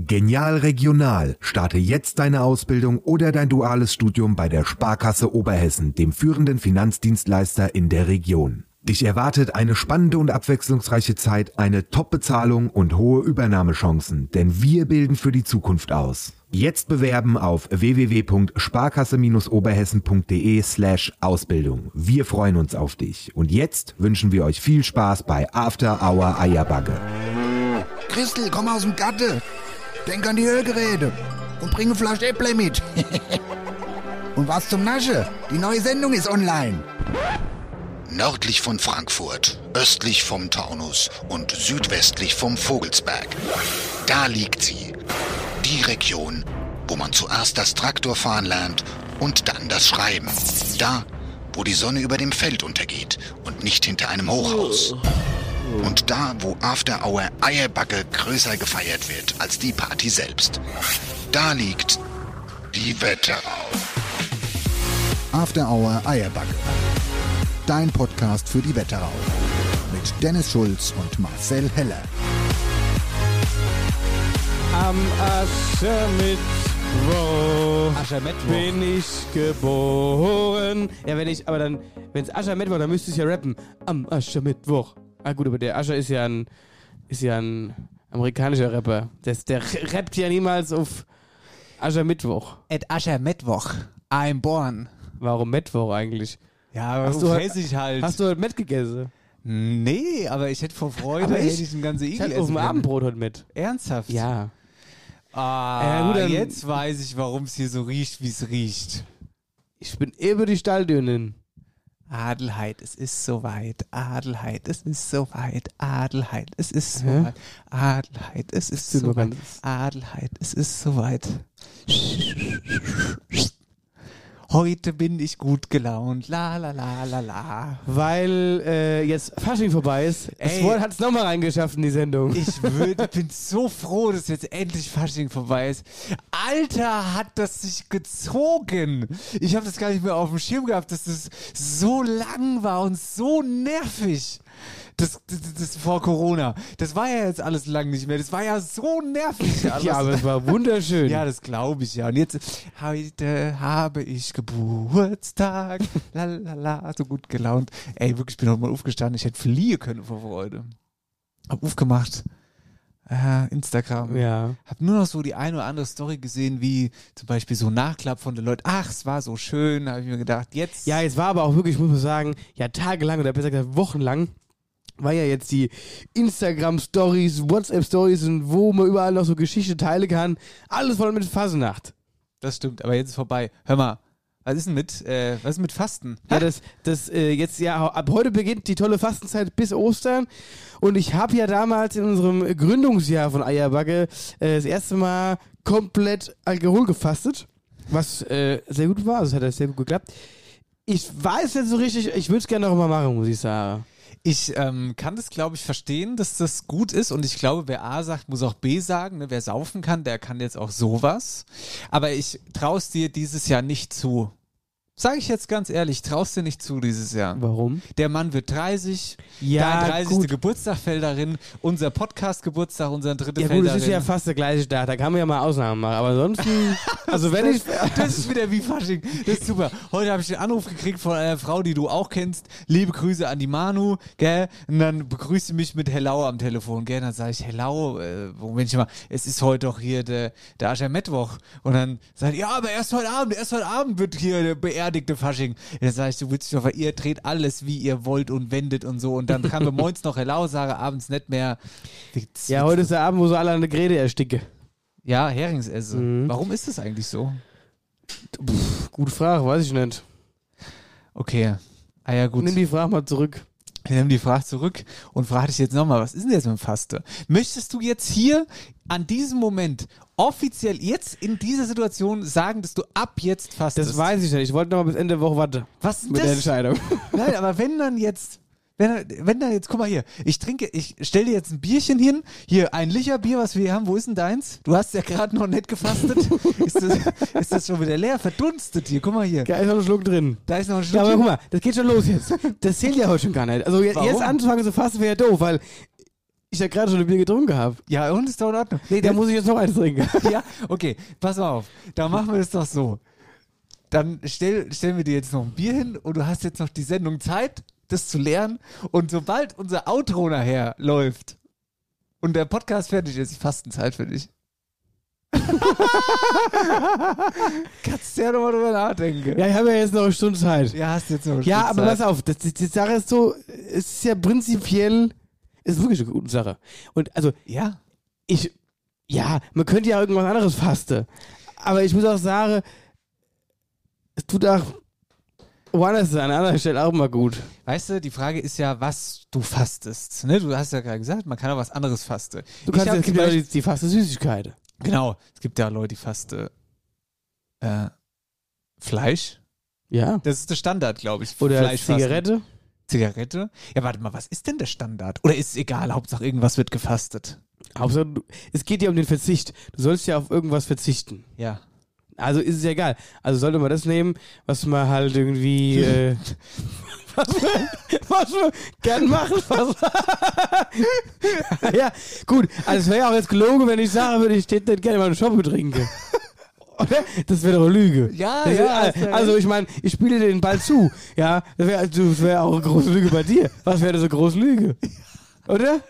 Genial Regional. Starte jetzt deine Ausbildung oder dein duales Studium bei der Sparkasse Oberhessen, dem führenden Finanzdienstleister in der Region. Dich erwartet eine spannende und abwechslungsreiche Zeit, eine Top-Bezahlung und hohe Übernahmechancen, denn wir bilden für die Zukunft aus. Jetzt bewerben auf www.sparkasse-oberhessen.de slash Ausbildung. Wir freuen uns auf dich. Und jetzt wünschen wir euch viel Spaß bei After Hour Eierbagge. Christel, komm aus dem Gatte. Denk an die Hörgeräte. Und bring eine Flasche Äpple mit. und was zum Nasche? Die neue Sendung ist online. Nördlich von Frankfurt, östlich vom Taunus und südwestlich vom Vogelsberg. Da liegt sie. Die Region, wo man zuerst das Traktorfahren lernt und dann das Schreiben. Da, wo die Sonne über dem Feld untergeht und nicht hinter einem Hochhaus. Und da, wo After Hour Eierbacke größer gefeiert wird als die Party selbst. Da liegt die Wetterau. After Hour Eierbacke. Dein Podcast für die Wetterau. Mit Dennis Schulz und Marcel Heller. Am Aschermittwoch Aschermittwoch. bin ich geboren. Ja, wenn ich, aber dann, wenn es Aschermittwoch, dann müsste ich ja rappen. Am Aschermittwoch. Ah gut, aber der Ascher ist ja ein, ist ja ein amerikanischer Rapper. Das, der rappt ja niemals auf Aschermittwoch. At Aschermittwoch. I'm born. Warum Mittwoch eigentlich? Ja, Hast hast du du halt- ich halt. Hast du heute Met gegessen? nee, aber ich hätte vor Freude Aber ich- hätte ich ein ganze Ich Igel auf essen dem können. Abendbrot heute mit. Ernsthaft? Ja. Ah, Ja, gut, dann- jetzt weiß ich, warum es hier so riecht, wie es riecht. Ich bin über die Stalldünen. Adelheid, es ist soweit. Adelheid, es ist soweit. Adelheid, es ist soweit. Adelheid, es ist soweit. Adelheid, es ist soweit. Heute bin ich gut gelaunt. La la la la la. Weil äh, jetzt Fasching vorbei ist. Ey. Es hat es nochmal reingeschafft in die Sendung. Ich würde, bin so froh, dass jetzt endlich Fasching vorbei ist. Alter, hat das sich gezogen. Ich habe das gar nicht mehr auf dem Schirm gehabt, dass das so lang war und so nervig. Das, das, das vor Corona. Das war ja jetzt alles lang nicht mehr. Das war ja so nervig. Alles. ja, aber es war wunderschön. Ja, das glaube ich ja. Und jetzt, heute habe ich Geburtstag. Lalala, so gut gelaunt. Ey, wirklich, ich bin heute mal aufgestanden. Ich hätte fliehen können vor Freude. Hab aufgemacht. Äh, Instagram. ja. Hab nur noch so die eine oder andere Story gesehen, wie zum Beispiel so Nachklapp von den Leuten. Ach, es war so schön. Habe ich mir gedacht, jetzt. Ja, es war aber auch wirklich, muss man sagen, ja, tagelang oder besser gesagt wochenlang war ja jetzt die Instagram-Stories, WhatsApp-Stories und wo man überall noch so Geschichte teilen kann. Alles voll mit Fasenacht. Das stimmt, aber jetzt ist vorbei. Hör mal, was ist denn mit, äh, was ist mit Fasten? Ja, das, das äh, jetzt ja, ab heute beginnt die tolle Fastenzeit bis Ostern. Und ich habe ja damals in unserem Gründungsjahr von Eierbacke äh, das erste Mal komplett Alkohol gefastet. Was äh, sehr gut war, also es hat sehr gut geklappt. Ich weiß nicht so richtig, ich würde es gerne noch mal machen, muss ich sagen. Ich ähm, kann das, glaube ich, verstehen, dass das gut ist. Und ich glaube, wer A sagt, muss auch B sagen. Ne? Wer saufen kann, der kann jetzt auch sowas. Aber ich traue es dir dieses Jahr nicht zu. Sage ich jetzt ganz ehrlich, traust dir nicht zu dieses Jahr. Warum? Der Mann wird 30, Ja, dein 30. gut. Geburtstag fällt darin, unser Podcast-Geburtstag, unser dritter Ja gut, es ist ja fast der gleiche Tag, da kann man ja mal Ausnahmen machen. Aber ansonsten, also wenn ich... Das ist wieder wie Fasching. Das ist super. Heute habe ich den Anruf gekriegt von einer Frau, die du auch kennst. Liebe Grüße an die Manu, gell? Und dann begrüßt sie mich mit Hello am Telefon, gell? Dann sage ich, Hello, äh, Moment mal, es ist heute doch hier der, der Aschermittwoch. Und dann sagt ja, aber erst heute Abend, erst heute Abend wird hier der beerdigte Fasching. Dann sage ich, du willst doch, ihr dreht alles, wie ihr wollt und wendet und so. Und dann kann man morgens noch Hello sagen, abends nicht mehr. Ja, heute ist der Abend, wo so alle an der Grete ersticke. Ja, Heringsesse. Mhm. Warum ist das eigentlich so? Gute Frage, weiß ich nicht. Okay. Ah ja, gut. Nimm die Frage mal zurück. Ich nehme die Frage zurück und frage dich jetzt nochmal, was ist denn jetzt mit dem Faste? Möchtest du jetzt hier an diesem Moment offiziell jetzt in dieser Situation sagen, dass du ab jetzt fastest? Das weiß ich nicht. Ich wollte noch mal bis Ende der Woche warten Was ist mit der das? Entscheidung. Nein, aber wenn dann jetzt, wenn, wenn dann jetzt, guck mal hier, ich trinke, ich stell dir jetzt ein Bierchen hin, hier ein Licherbier, was wir hier haben, wo ist denn deins? Du hast ja gerade noch nicht gefastet. ist, das, ist das schon wieder leer, verdunstet hier, guck mal hier. Da ist noch ein Schluck drin. Da ist noch ein Ja, aber Stückchen. guck mal, das geht schon los jetzt. Das zählt ja heute schon gar nicht. Also jetzt jetzt anzufangen zu fasten wäre ja doof, weil ich ja gerade schon ein Bier getrunken habe. Ja, und ist doch in Ordnung. Nee, da muss ich jetzt noch eins trinken. ja, okay, pass mal auf. Da machen wir es doch so. Dann stell, stellen wir dir jetzt noch ein Bier hin und du hast jetzt noch die Sendung Zeit, das zu lernen. Und sobald unser Outro nachher läuft und der Podcast fertig ist, ist Fastenzeit für dich. Kannst du ja nochmal drüber nachdenken. Ja, ich habe ja jetzt noch eine Stunde Zeit. Ja, hast jetzt noch eine Ja, Stunde aber Zeit. pass auf, das, die, die Sache ist so, es ist ja prinzipiell, ist wirklich eine gute Sache. Und also, Ja, ich, ja, man könnte ja irgendwas anderes fasten. Aber ich muss auch sagen, es tut auch woanders an anderer Stelle auch mal gut. weißt du, die Frage ist ja, was du fastest. Ne? Du hast ja gerade gesagt, man kann auch was anderes fasten. Du kannst, Ich hab es gibt ja Beispiel- die, die faste Süßigkeiten. Genau, es gibt ja Leute, die fasten äh, Fleisch. Ja. Das ist der Standard, glaube ich. Oder Fleischfasten. Zigarette. Zigarette? Ja, warte mal, was ist denn der Standard? Oder ist es egal, Hauptsache irgendwas wird gefastet? Hauptsache, du- es geht ja um den Verzicht. Du sollst ja auf irgendwas verzichten. Ja. Also ist es ja egal. Also sollte man das nehmen, was man halt irgendwie, äh, was, man, was man gern macht. Was ja, gut. Also es wäre ja auch jetzt gelogen, wenn ich sagen würde, ich hätte nicht gerne mal einen Shop trinken. Oder? Das wäre doch eine Lüge. Ja, Das ja, wär- also ich meine, ich spiele dir den Ball zu. Ja, das wäre wär auch eine große Lüge bei dir. Was wäre das eine große Lüge? Oder?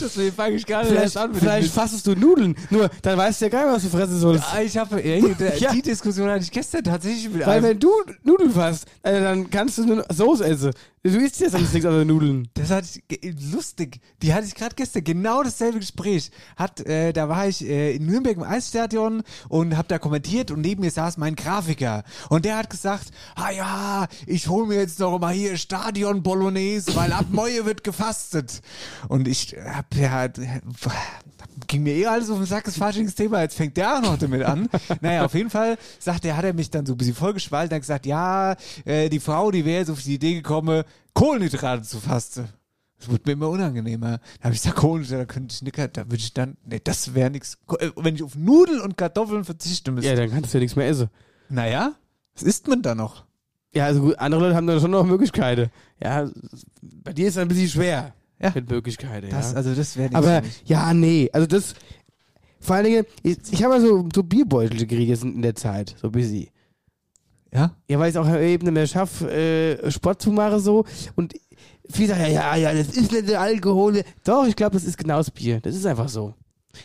Deswegen fange ich Vielleicht, erst an mit vielleicht dem fastest du Nudeln. Nur, dann weißt du ja gar nicht, was du fressen sollst. Ah, Ich habe, Ja. die Diskussion hatte ich gestern tatsächlich mit Weil einem. wenn du Nudeln fasst, äh, dann kannst du nur Soße essen. Du isst ja sonst nichts außer Nudeln. Das hatte ich lustig. Die hatte ich gerade gestern genau dasselbe Gespräch. Hat, äh, da war ich äh, in Nürnberg im Eisstadion und habe da kommentiert und neben mir saß mein Grafiker und der hat gesagt, ah ja, ich hol mir jetzt noch mal hier Stadion Bolognese, weil ab Moje wird gefastet. Und ich hab ja ging mir eh alles auf den Sack, das Faschingsthema, jetzt fängt der auch noch damit an. naja, auf jeden Fall sagt er, hat er mich dann so ein bisschen vollgeschwallt und hat gesagt, ja, äh, die Frau, die wäre jetzt auf die Idee gekommen, Kohlenhydrate zu fasten. Das wird mir immer unangenehmer. Da habe ich gesagt, Kohlenhydrate, da könnte ich nicht, da würde ich dann, nee, das wäre nichts. Wenn ich auf Nudeln und Kartoffeln verzichten müsste. Ja, dann kannst du ja nichts mehr essen. Naja, was isst man da noch? Ja, also gut, andere Leute haben da schon noch Möglichkeiten. Ja, bei dir ist es ein bisschen schwer. Ja. Mit Möglichkeiten, Das, ja. also das wäre Aber, ja, nee, also das, vor allen Dingen, ich, ich habe ja so, so Bierbeutel gekriegt jetzt in der Zeit, so busy. Ja? Ja, weil ich auch eben nicht mehr schaffe, äh, Sport zu machen so. Und viele sagen, ja, ja, ja, das ist nicht der Alkohol. Doch, ich glaube, das ist genau das Bier. Das ist einfach so.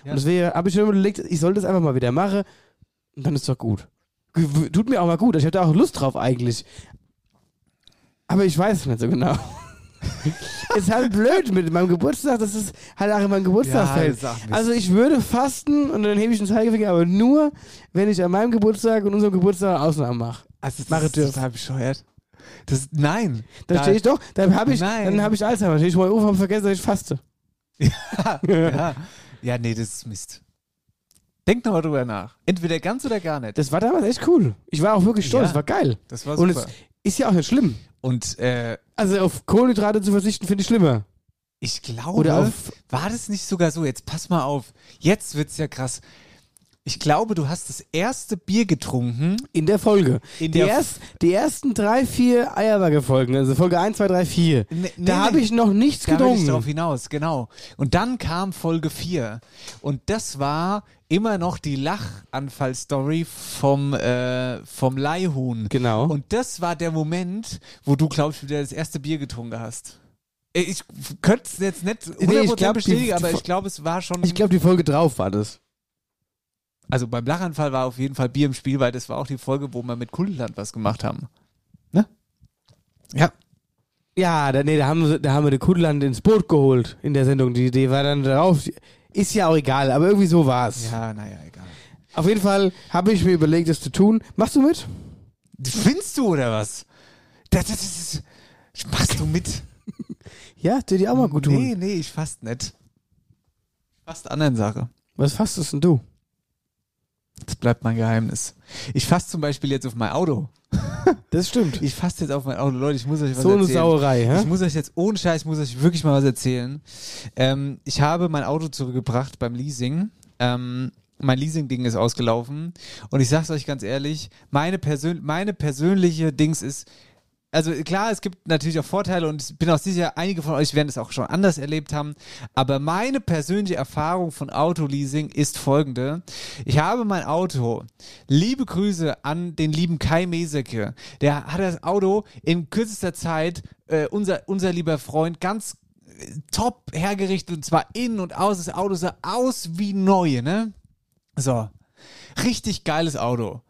Ja. Und deswegen habe ich schon überlegt, ich soll das einfach mal wieder machen. Und dann ist doch gut. Tut mir auch mal gut. Ich habe da auch Lust drauf eigentlich. Aber ich weiß es nicht so genau. ist halt blöd mit meinem Geburtstag. Das ist halt auch in meinem auch Mist. also ich würde fasten und dann hebe ich den Zeigefinger, aber nur, wenn ich an meinem Geburtstag und unserem Geburtstag Ausnahmen mache. Also das Mache ist total bescheuert. Das, nein. Da stehe ich doch, dann habe ich, dann habe ich Alzheimer. Dann stehe ich mal auf, habe vergessen, dass ich faste. ja. ja, nee, das ist Mist. Denk nochmal drüber nach. Entweder ganz oder gar nicht. Das war damals echt cool. Ich war auch wirklich stolz, Ja. das war geil. Das war Und super. es ist ja auch nicht schlimm. Und äh, Also auf Kohlenhydrate zu verzichten, finde ich schlimmer. ich glaube, Oder auf, war das nicht sogar so? Jetzt pass mal auf. Jetzt wird's ja krass. Ich glaube, du hast das erste Bier getrunken. in der Folge. In die, der- erst, die ersten drei, vier Eierbagge-Folgen, also Folge 1, 2, 3, 4. Nee, nee, da habe ich noch nichts Da will ich getrunken. drauf hinaus, genau. Und dann kam Folge 4. Und das war immer noch die Lachanfall-Story vom, äh, vom Leihhuhn. Genau. Und das war der Moment, wo du, glaube ich, wieder das erste Bier getrunken hast. Äh, Ich könnte es jetzt nicht 100% Nee, ich glaub, die- bestätigen, aber die- ich glaube, es war schon. ich glaube, die Folge drauf war das. Also beim Lachanfall war auf jeden Fall Bier im Spiel, weil das war auch die Folge, wo wir mit Kultland was gemacht haben. Ne? Ja. Ja, da, nee, da haben, sie- da haben wir den Kudland ins Boot geholt in der Sendung. Die Idee war dann drauf. Ist ja auch egal, aber irgendwie so war's. Ja, naja, egal. Auf jeden Fall habe ich mir überlegt, das zu tun. Machst du mit? Findest du oder was? Das, das, das, das, machst du mit? Ja, dir die auch mal gut tun. Nee, nee, ich fast nicht. Fast anderen Sache. Was fastest denn du? Das bleibt mein Geheimnis. Ich fasse zum Beispiel jetzt auf mein Auto. Das stimmt. Ich fasse jetzt auf mein Auto. Leute, ich muss euch was so eine erzählen. Sauerei, Ich hä? muss euch jetzt, ohne Scheiß, ich muss euch wirklich mal was erzählen. Ähm, ich habe mein Auto zurückgebracht beim Leasing. Ähm, mein Leasing-Ding ist ausgelaufen. Und ich sag's euch ganz ehrlich, meine, Persön meine persönliche Dings ist, also klar, es gibt natürlich auch Vorteile und ich bin auch sicher, einige von euch werden es auch schon anders erlebt haben. Aber meine persönliche Erfahrung von Autoleasing ist folgende. Ich habe mein Auto, liebe Grüße an den lieben Kai Meseke, der hat das Auto in kürzester Zeit, äh, unser, unser lieber Freund, ganz äh, top hergerichtet und zwar innen und außen. Das Auto sah aus wie neu, ne? So. Richtig geiles Auto.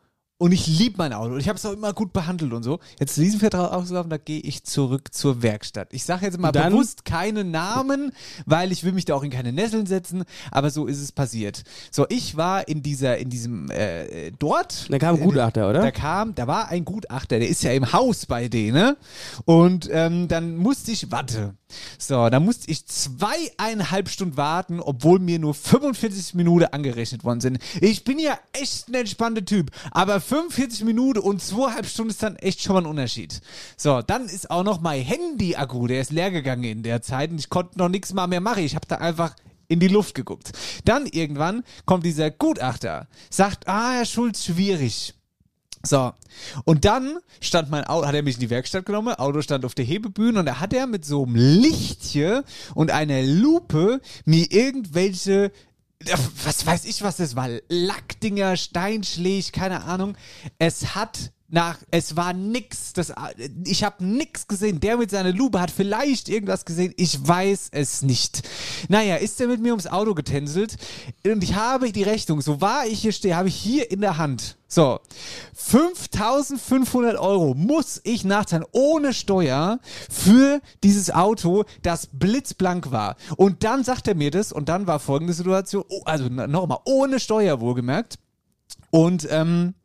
Und ich liebe mein Auto. Und ich habe es auch immer gut behandelt und so. Jetzt diesen Vertrag ausgelaufen, da gehe ich zurück zur Werkstatt. Ich sage jetzt mal Dann- bewusst keine Namen, weil ich will mich da auch in keine Nesseln setzen. Aber so ist es passiert. So, ich war in dieser, in diesem äh, dort. Da kam ein Gutachter, oder? Da kam, da war ein Gutachter, der ist ja im Haus bei denen. Und ähm, dann musste ich, warte. So, da musste ich zweieinhalb Stunden warten, obwohl mir nur 45 Minuten angerechnet worden sind. Ich bin ja echt ein entspannter Typ, aber 45 Minuten und zweieinhalb Stunden ist dann echt schon mal ein Unterschied. So, dann ist auch noch mein Handy-Akku, der ist leer gegangen in der Zeit und ich konnte noch nichts mal mehr machen. Ich habe da einfach in die Luft geguckt. Dann irgendwann kommt dieser Gutachter, sagt, ah, Herr Schulz, schwierig. So. Und dann stand mein Auto, hat er mich in die Werkstatt genommen, Auto stand auf der Hebebühne und da hat er mit so einem Lichtchen und einer Lupe mir irgendwelche was weiß ich, was das war, Lackdinger, Steinschläg, keine Ahnung. Es hat nach, es war nix. Das, ich habe nix gesehen. Der mit seiner Lupe hat vielleicht irgendwas gesehen. Ich weiß es nicht. Naja, ist er mit mir ums Auto getänzelt und ich habe die Rechnung, so wahr ich hier stehe, habe ich hier in der Hand. So, 5500 Euro muss ich nachzahlen ohne Steuer für dieses Auto, das blitzblank war. Und dann sagt er mir das und dann war folgende Situation, oh, also nochmal, ohne Steuer wohlgemerkt. Und ähm,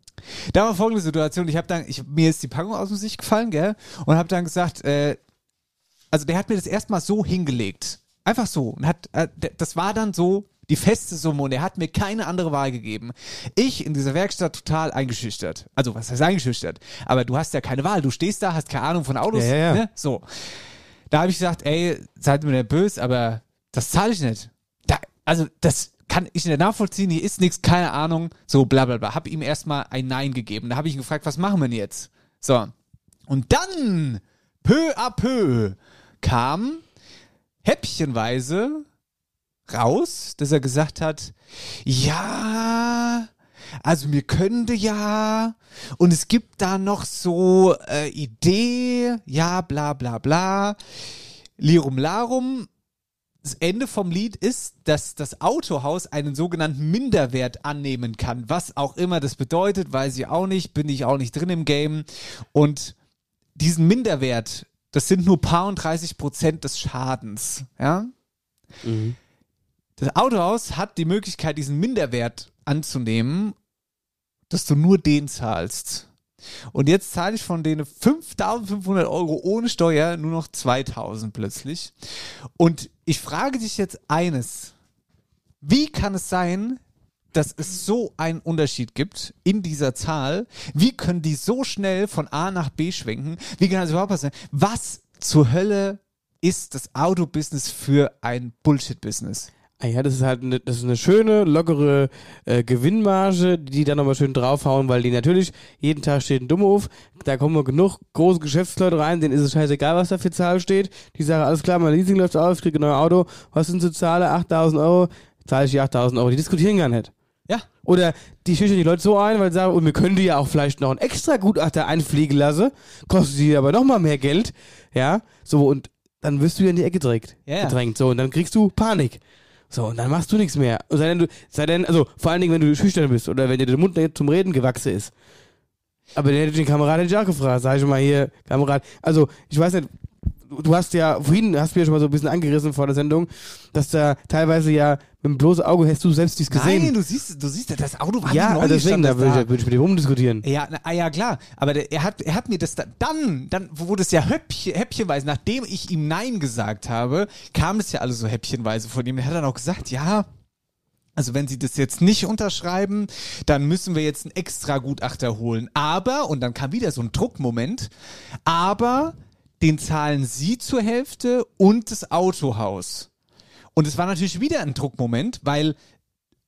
da war folgende Situation, ich habe dann, ich, mir ist die Packung aus dem Sicht gefallen, gell, und habe dann gesagt, äh, also der hat mir das erstmal so hingelegt. Einfach so. Und hat, äh, das war dann so die feste Summe und er hat mir keine andere Wahl gegeben. Ich in dieser Werkstatt total eingeschüchtert. Also, was heißt eingeschüchtert? Aber du hast ja keine Wahl. Du stehst da, hast keine Ahnung von Autos. Ja, ja, ja. Ne? So. Da habe ich gesagt, ey, seid mir nicht böse, aber das zahle ich nicht. Da, also, das kann ich nicht nachvollziehen. Hier ist nichts, keine Ahnung. So, bla, bla, bla. Hab ihm erstmal ein Nein gegeben. Da habe ich ihn gefragt, was machen wir denn jetzt? So. Und dann, peu à peu, kam häppchenweise raus, dass er gesagt hat, ja, also mir könnte ja und es gibt da noch so äh, Idee, ja, bla bla bla, Lirum Larum. Das Ende vom Lied ist, dass das Autohaus einen sogenannten Minderwert annehmen kann. Was auch immer das bedeutet, weiß ich auch nicht, bin ich auch nicht drin im Game. Und diesen Minderwert, das sind nur paar und 30 Prozent des Schadens. Ja? Das Autohaus hat die Möglichkeit, diesen Minderwert anzunehmen, dass du nur den zahlst. Und jetzt zahle ich von denen 5500 Euro ohne Steuer nur noch 2000 plötzlich. Und ich frage dich jetzt eines. Wie kann es sein, dass es so einen Unterschied gibt in dieser Zahl? Wie können die so schnell von A nach B schwenken? Wie kann das überhaupt passieren? Was zur Hölle ist das Autobusiness für ein Bullshit-Business? Ah ja, das ist halt eine, das ist eine schöne, lockere äh, Gewinnmarge, die die dann nochmal schön draufhauen, weil die natürlich, jeden Tag steht ein Dummhof, da kommen nur genug große Geschäftsleute rein, denen ist es scheißegal, was da für Zahl steht. Die sagen, alles klar, mein Leasing läuft aus, ich kriege ein neues Auto, was sind zu zahlen? 8000 Euro, zahle ich die 8000 Euro. Die diskutieren gar nicht. Ja. Oder die schüchtern die Leute so ein, weil sie sagen, und wir können die ja auch vielleicht noch einen extra Gutachter einfliegen lassen, kostet die aber nochmal mehr Geld, ja, so, und dann wirst du ja in die Ecke gedrängt, Ja, ja. gedrängt, so, und dann kriegst du Panik. So, und dann machst du nichts mehr. Sei denn, du, sei denn, also vor allen Dingen, wenn du schüchtern bist oder wenn dir der Mund nicht zum Reden gewachsen ist. Aber den hätte ich den Kamerad hätte ich auch gefragt. Sag ich mal hier, Kamerad. Also, ich weiß nicht, du hast ja, vorhin hast du ja schon mal so ein bisschen angerissen vor der Sendung, dass da teilweise ja mit dem bloßen Auge hast du selbst nichts gesehen. Nein, du siehst, du siehst, das Auto war ja, neu, deswegen, da würde ich, würd ich mit dir rumdiskutieren. Ja, na, ah, ja klar. Aber der, er, hat, er hat mir das da, dann, dann wurde es ja häppchen, häppchenweise, nachdem ich ihm Nein gesagt habe, kam es ja alles so häppchenweise von ihm. Er hat dann auch gesagt, ja, also wenn Sie das jetzt nicht unterschreiben, dann müssen wir jetzt einen extra Gutachter holen. Aber, und dann kam wieder so ein Druckmoment, aber den zahlen Sie zur Hälfte und das Autohaus. Und es war natürlich wieder ein Druckmoment, weil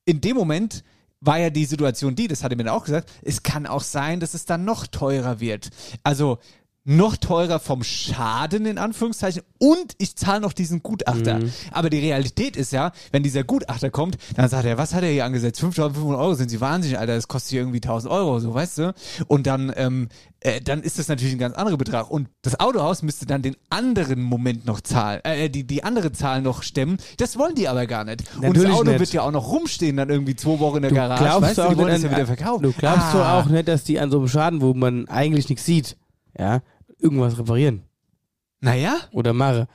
in dem Moment war ja die Situation die, das hat er mir dann auch gesagt, es kann auch sein, dass es dann noch teurer wird. Also noch teurer vom Schaden in Anführungszeichen und ich zahle noch diesen Gutachter. Mhm. Aber die Realität ist ja, wenn dieser Gutachter kommt, dann sagt er, was hat er hier angesetzt? 5.500 Euro sind Sie wahnsinnig, Alter, das kostet hier irgendwie 1.000 Euro, so weißt du? Und dann, ähm, äh, dann ist das natürlich ein ganz anderer Betrag und das Autohaus müsste dann den anderen Moment noch zahlen, äh, die, die andere Zahl noch stemmen. Das wollen die aber gar nicht. und das Natürlich Auto nicht. wird ja auch noch rumstehen dann irgendwie zwei Wochen in der Du Garage. glaubst weißt du, die wollen das ja wieder verkaufen. Du glaubst Ah. doch auch nicht, dass die an so einem Schaden, wo man eigentlich nichts sieht, ja, irgendwas reparieren Naja, oder machen.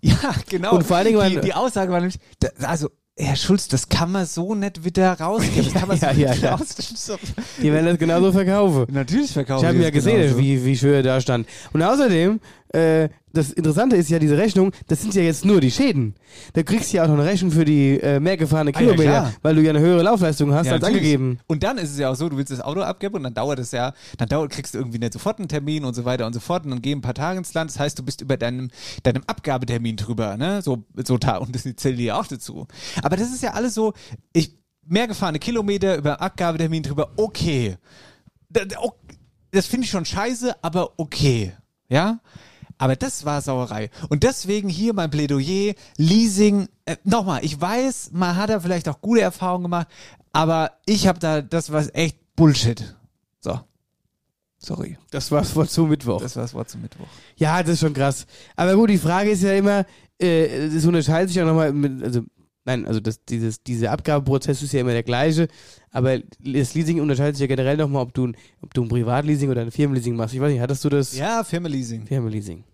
Ja, genau. Und vor allen Dingen, die, die Aussage war nämlich, da, also, Herr Schulz, das kann man so nicht wieder rausgeben. Das kann man Ja, so ja, nicht ja. rausgeben. Die werden das genauso verkaufen. Natürlich verkaufen Ich habe ja gesehen, genauso. wie, wie schön er da stand. Und außerdem, äh, das Interessante ist ja, diese Rechnung, das sind ja jetzt nur die Schäden. Da kriegst du ja auch noch eine Rechnung für die äh, mehr gefahrenen Ah, ja, Kilometer, klar. weil du ja eine höhere Laufleistung hast Ja, als natürlich. angegeben. Und dann ist es ja auch so, du willst das Auto abgeben und dann dauert es ja, dann dauert, kriegst du irgendwie nicht sofort einen Termin und so weiter und so fort und dann gehen ein paar Tage ins Land. Das heißt, du bist über deinem, deinem Abgabetermin drüber, ne? So, so Ta- und das zählt dir ja auch dazu. Aber das ist ja alles so, ich, mehr gefahrene Kilometer über Abgabetermin drüber, okay. Da- da- ok- Das finde ich schon scheiße, aber okay. Ja? Aber das war Sauerei. Und deswegen hier mein Plädoyer, Leasing, äh, nochmal, ich weiß, man hat da vielleicht auch gute Erfahrungen gemacht, aber ich habe da, das war echt Bullshit. So. Sorry. Das war's Wort zu Mittwoch. Das war das Wort zum Mittwoch. Ja, das ist schon krass. Aber gut, die Frage ist ja immer, äh, es unterscheidet sich ja nochmal mit, also, nein, also das, dieses, dieser Abgabeprozess ist ja immer der gleiche, aber das Leasing unterscheidet sich ja generell nochmal, ob du, ein- ob du ein Privatleasing oder ein Firmenleasing machst. Ich weiß nicht, hattest du das? Ja, Firmenleasing. Firmenleasing.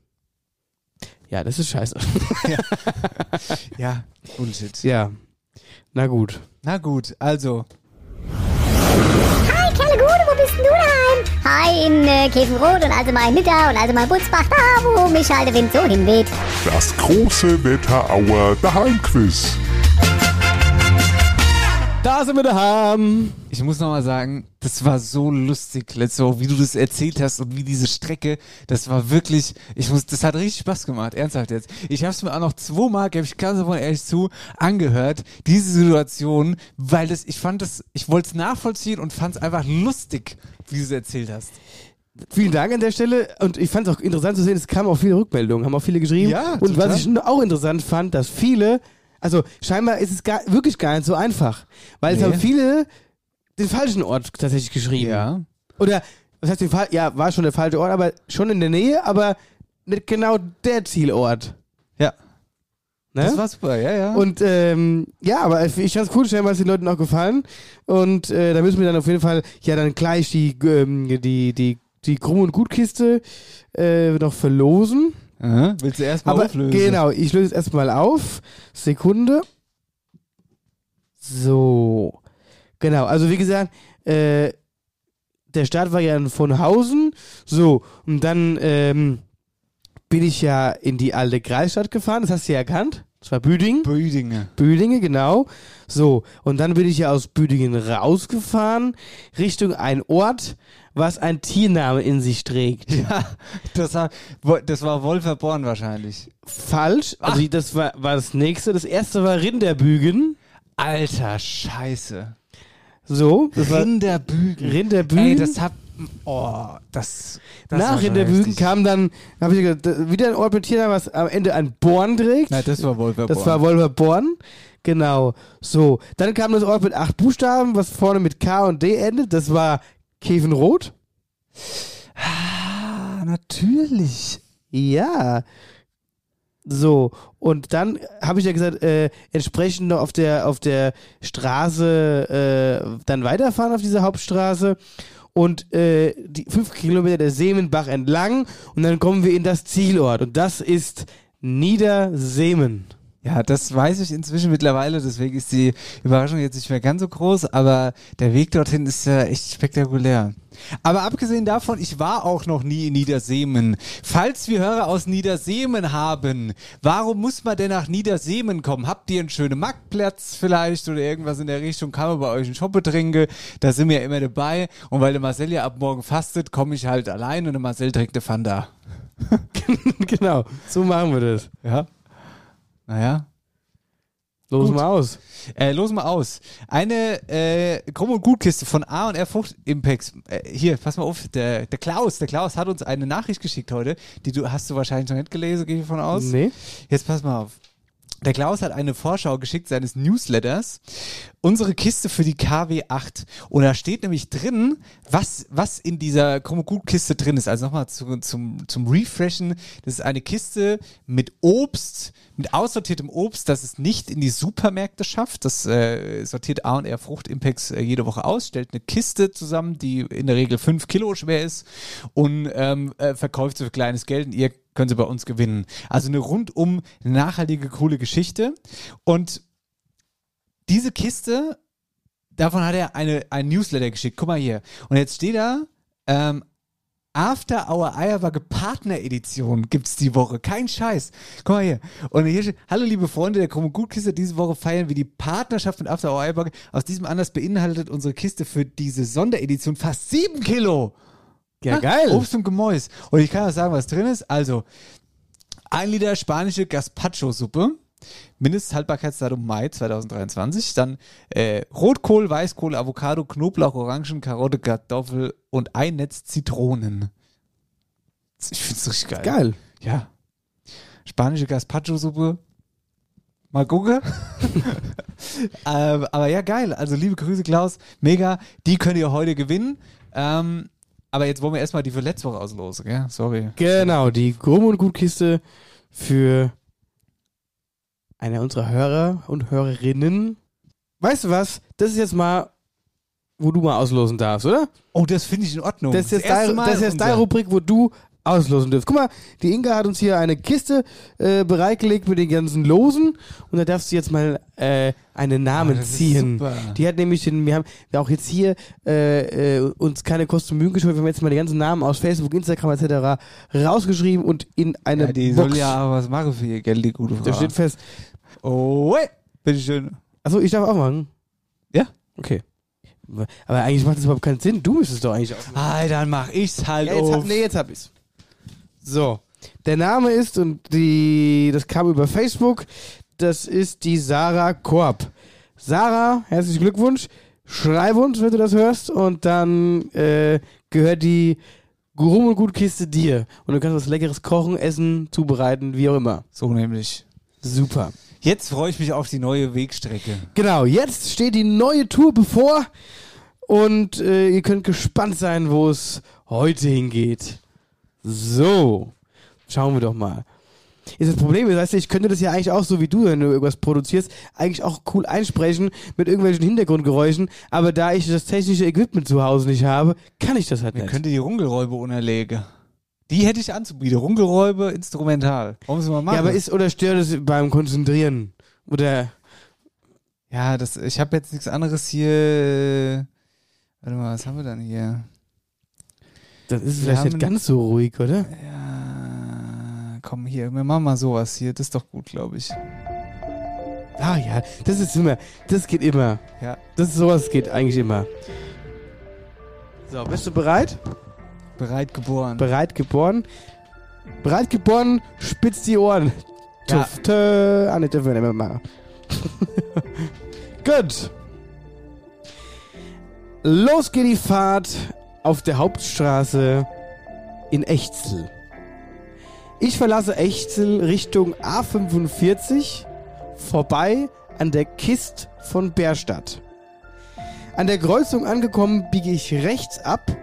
Ja, das ist scheiße. Ja, Bullshit. ja. Na gut. Na gut, also. Hi, Kerle Gude, wo bist denn du daheim? Hi, in äh, Käfenrot und also mal in Nitter und also mal in Butzbach, da wo mich halt der Wind so hinweht. Das große Wetterauer Daheimquiz. Da sind wir daheim. Ich muss nochmal sagen, das war so lustig, letzte wie du das erzählt hast und wie diese Strecke, das war wirklich, ich muss, das hat richtig Spaß gemacht, ernsthaft jetzt. Ich habe es mir auch noch zweimal, gebe ich ganz davon ehrlich zu, angehört, diese Situation, weil das, ich fand das, ich wollte es nachvollziehen und fand es einfach lustig, wie du es erzählt hast. Vielen Dank an der Stelle. Und ich fand es auch interessant zu sehen, es kamen auch viele Rückmeldungen, haben auch viele geschrieben. Ja, Und total. was ich auch interessant fand, dass viele, also scheinbar ist es gar, wirklich gar nicht so einfach. Weil es Nee. haben viele den falschen Ort tatsächlich geschrieben. Oder, was heißt den Fall? Ja, war schon der falsche Ort, aber schon in der Nähe, aber nicht genau der Zielort. Ja. Ne? Das war super, ja, ja. Und ähm, ja, aber ich fand's cool, scheinbar ist den Leuten auch gefallen. Und äh, da müssen wir dann auf jeden Fall ja dann gleich die, ähm, die, die, die Krumm- und Gutkiste äh, noch verlosen. Aha. Willst du erstmal auflösen? genau, ich löse es erstmal auf. Sekunde. So. Genau, also wie gesagt, äh, der Start war ja in Vonhausen. So, und dann ähm, bin ich ja in die alte Kreisstadt gefahren, das hast du ja erkannt. Das war Büdingen. Büdinge. Büdingen, genau. So, und dann bin ich ja aus Büdingen rausgefahren, Richtung ein Ort, was ein Tiername in sich trägt. Ja, das war, das war Wolferborn wahrscheinlich. Falsch. Also das war, war das nächste. Das erste war Rinderbügen. Alter Scheiße. So, das Rinderbügen. Rinderbügen. Ey, das hat. Oh, das. das Nach schon Rinderbügen heftig. kam dann, habe ich gesagt, da- wieder ein Ort mit Tiername, was am Ende ein Born trägt. Nein, das war Wolferborn. Das war Wolverborn. Genau. So. Dann kam das Ort mit acht Buchstaben, was vorne mit K und D endet. Das war Käfenrot. Ah, natürlich. Ja. So, und dann habe ich ja gesagt, äh, entsprechend noch auf der, auf der Straße äh, dann weiterfahren auf dieser Hauptstraße und äh, die fünf Kilometer der Seemenbach entlang und dann kommen wir in das Zielort und das ist Niederseemen. Ja, das weiß ich inzwischen mittlerweile, deswegen ist die Überraschung jetzt nicht mehr ganz so groß, aber der Weg dorthin ist ja echt spektakulär. Aber abgesehen davon, ich war auch noch nie in Niederseemen. Falls wir Hörer aus Niederseemen haben, warum muss man denn nach Niederseemen kommen? Habt ihr einen schönen Marktplatz vielleicht oder irgendwas in der Richtung? Kann man bei euch einen Shoppe trinken? Da sind wir ja immer dabei. Und weil der Marcel ja ab morgen fastet, komme ich halt allein und der Marcel trinkt eine Fanta. genau, so machen wir das. Ja. Naja. Los mal aus. Äh, los mal aus. Eine äh, Krumm- und Gutkiste von A und R Frucht Impex. Äh, hier, pass mal auf, der, der Klaus, der Klaus hat uns eine Nachricht geschickt heute, die du hast du wahrscheinlich noch nicht gelesen, gehe ich von aus. Nee. Jetzt pass mal auf. Der Klaus hat eine Vorschau geschickt seines Newsletters. Unsere Kiste für die KW8. Und da steht nämlich drin, was, was in dieser Chromogut-Kiste drin ist. Also nochmal zu, zum, zum Refreshen. Das ist eine Kiste mit Obst, aussortiertem Obst, das es nicht in die Supermärkte schafft. Das äh, sortiert A und R Frucht Impex äh, jede Woche aus, stellt eine Kiste zusammen, die in der Regel 5 Kilo schwer ist und ähm, äh, verkauft sie für kleines Geld. Und ihr können sie bei uns gewinnen. Also eine rundum nachhaltige, coole Geschichte. Und diese Kiste, davon hat er eine, ein Newsletter geschickt. Guck mal hier. Und jetzt steht da, ähm, After Our Eierwagge Partner Edition gibt's die Woche. Kein Scheiß. Guck mal hier. Und hier steht, hallo liebe Freunde der Chromo Gut Kiste, diese Woche feiern wir die Partnerschaft mit After Our Eierwagge. Aus diesem Anlass beinhaltet unsere Kiste für diese Sonderedition fast sieben Kilo. Ja, geil. Obst und Gemäus. Und ich kann auch sagen, was drin ist. Also, ein Liter spanische Gazpacho-Suppe. Mindesthaltbarkeitsdatum Mai 2023. Dann äh, Rotkohl, Weißkohl, Avocado, Knoblauch, Orangen, Karotte, Kartoffel und ein Netz Zitronen. Ich find's richtig geil. Geil. Ja. Spanische Gazpacho-Suppe. Mal gucken. ähm, aber ja, geil. Also liebe Grüße, Klaus. Mega. Die könnt ihr heute gewinnen. Ähm, aber jetzt wollen wir erstmal die für letzte Woche auslosen, gell? Sorry. Genau, die Grumm- und Gutkiste für einer unserer Hörer und Hörerinnen. Weißt du was? Das ist jetzt mal, wo du mal auslosen darfst, oder? Oh, das finde ich in Ordnung. Das ist jetzt, das ist deine Rubrik, wo du auslosen dürft. Guck mal, die Inga hat uns hier eine Kiste äh, bereitgelegt mit den ganzen Losen und da darfst du jetzt mal äh, einen Namen ist ziehen. super. Die hat nämlich den, wir haben auch jetzt hier äh, äh, uns keine Kosten Mühen gescheut, wir haben jetzt mal die ganzen Namen aus Facebook, Instagram etc. rausgeschrieben und in eine Ja, die Box. soll ja was machen für ihr Geld, die gute Frau. da steht fest. oh, hey. bitteschön. Achso, ich darf auch machen. Ja. Okay. Aber eigentlich macht das überhaupt keinen Sinn. Du müsstest doch eigentlich auch machen. Ah, dann mach ich's halt Ja, jetzt hab, nee, jetzt hab ich's. So. Der Name ist, und die, das kam über Facebook, das ist die Sarah Korb. Sarah, herzlichen Glückwunsch. Schreib uns, wenn du das hörst, und dann äh, gehört die Gurum und Gutkiste dir. Und du kannst was Leckeres kochen, essen, zubereiten, wie auch immer. So nämlich. Super. Jetzt freue ich mich auf die neue Wegstrecke. Genau, jetzt steht die neue Tour bevor und äh, ihr könnt gespannt sein, wo es heute hingeht. So, schauen wir doch mal. Ist das Problem, das heißt, ich könnte das ja eigentlich auch so wie du, wenn du irgendwas produzierst, eigentlich auch cool einsprechen mit irgendwelchen Hintergrundgeräuschen, aber da ich das technische Equipment zu Hause nicht habe, kann ich das halt Mir nicht. könnte die Rungelräube unerlegen. Die hätte ich anzubieten. Rungelräube instrumental. Wollen wir es mal machen? Ja, aber ist oder stört es beim Konzentrieren? Oder Ja, das, ich habe jetzt nichts anderes hier. Warte mal, was haben wir dann hier? Das ist Wir vielleicht nicht ganz so ruhig, oder? Ja, komm hier, wir machen mal sowas hier. Das ist doch gut, glaube ich. Ah ja, das ist immer, das geht immer. Ja. Das ist sowas geht eigentlich immer. So, bist du bereit? Bereit geboren. Bereit geboren? Bereit geboren, spitz die Ohren. Ja. Tuff, tö. Ah, ne, dürfen wir nicht mehr machen. Gut. Los geht die Fahrt auf der Hauptstraße in Echzel. Ich verlasse Echzel Richtung A45 vorbei an der Kist von Bärstadt. An der Kreuzung angekommen biege ich rechts ab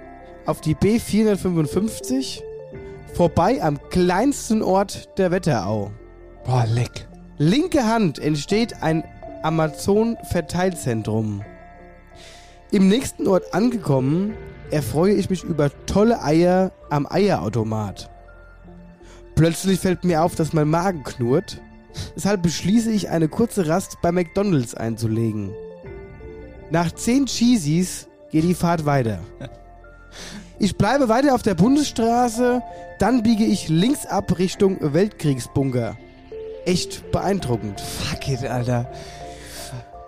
auf die B455 vorbei am kleinsten Ort der Wetterau. Boah, leck. Linke Hand entsteht ein Amazon-Verteilzentrum. Im nächsten Ort angekommen, erfreue ich mich über tolle Eier am Eierautomat. Plötzlich fällt mir auf, dass mein Magen knurrt. Deshalb beschließe ich, eine kurze Rast bei McDonalds einzulegen. Nach 10 Cheesies geht die Fahrt weiter. Ich bleibe weiter auf der Bundesstraße, dann biege ich links ab Richtung Weltkriegsbunker. Echt beeindruckend. Fuck it, Alter.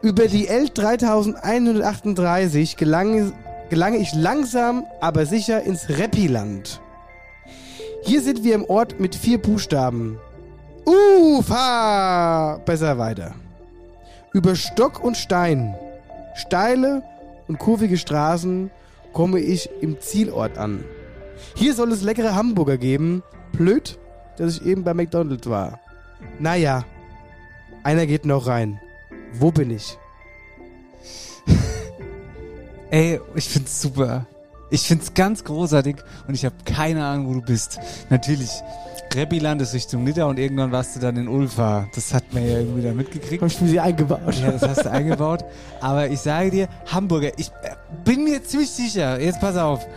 Über die L3138 gelange, gelange ich langsam, aber sicher ins Reppiland. Hier sind wir im Ort mit vier Buchstaben. Fahr besser weiter. Über Stock und Stein, steile und kurvige Straßen komme ich im Zielort an. Hier soll es leckere Hamburger geben. Blöd, dass ich eben bei McDonald's war. Naja, einer geht noch rein. Wo bin ich? Ey, ich find's super. Ich find's ganz großartig und ich habe keine Ahnung, wo du bist. Natürlich, Reppiland ist Richtung Nidda und irgendwann warst du dann in Ulfa. Das hat man ja irgendwie da mitgekriegt. Hab ich mir sie eingebaut. Ja, das hast du eingebaut. Aber ich sage dir, Hamburger, ich äh, bin mir ziemlich sicher, jetzt pass auf.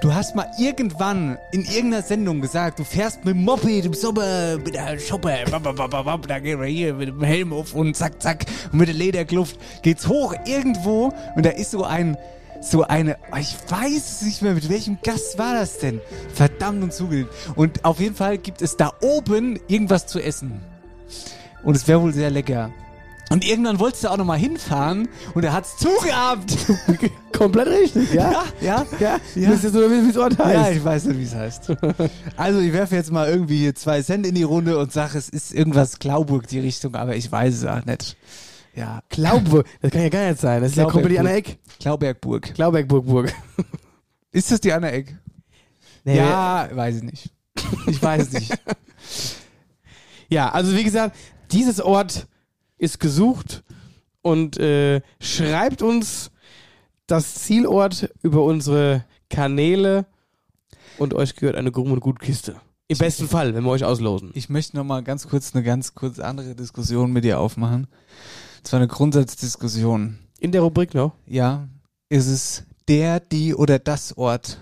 Du hast mal irgendwann in irgendeiner Sendung gesagt, du fährst mit dem Moped im Sommer mit der Schoppe, da gehen wir hier mit dem Helm auf und zack, zack, und mit der Lederkluft geht's hoch irgendwo und da ist so ein, so eine, ich weiß es nicht mehr, mit welchem Gast war das denn? Verdammt und zugelegt. Und auf jeden Fall gibt es da oben irgendwas zu essen. Und es wäre wohl sehr lecker. Und irgendwann wolltest du auch nochmal hinfahren und er hat's zugehabt. Komplett richtig, ja? Ja, ja, Ja. Wisst ihr so, wie das Ort heißt? Ja, ich weiß nicht, wie es heißt. Also ich werfe jetzt mal irgendwie hier zwei Cent in die Runde und sage, es ist irgendwas Klauburg die Richtung, aber ich weiß es auch nicht. Ja, Glaube, das kann ja gar nicht sein. Das ist ja komplett die Anna Eck. Klaubergburg. Klauberg-Burg-Burg. Ist das die Anna Eck? Nee, ja, weiß ich nicht. Ich weiß nicht. Ja, also wie gesagt, dieses Ort ist gesucht und äh, schreibt uns das Zielort über unsere Kanäle und euch gehört eine Grumm- und Gutkiste. Im besten Fall, wenn wir euch auslosen. Ich möchte noch mal ganz kurz eine ganz kurz andere Diskussion mit dir aufmachen. Das war eine Grundsatzdiskussion. In der Rubrik noch. Ja, ist es der, die oder das Ort?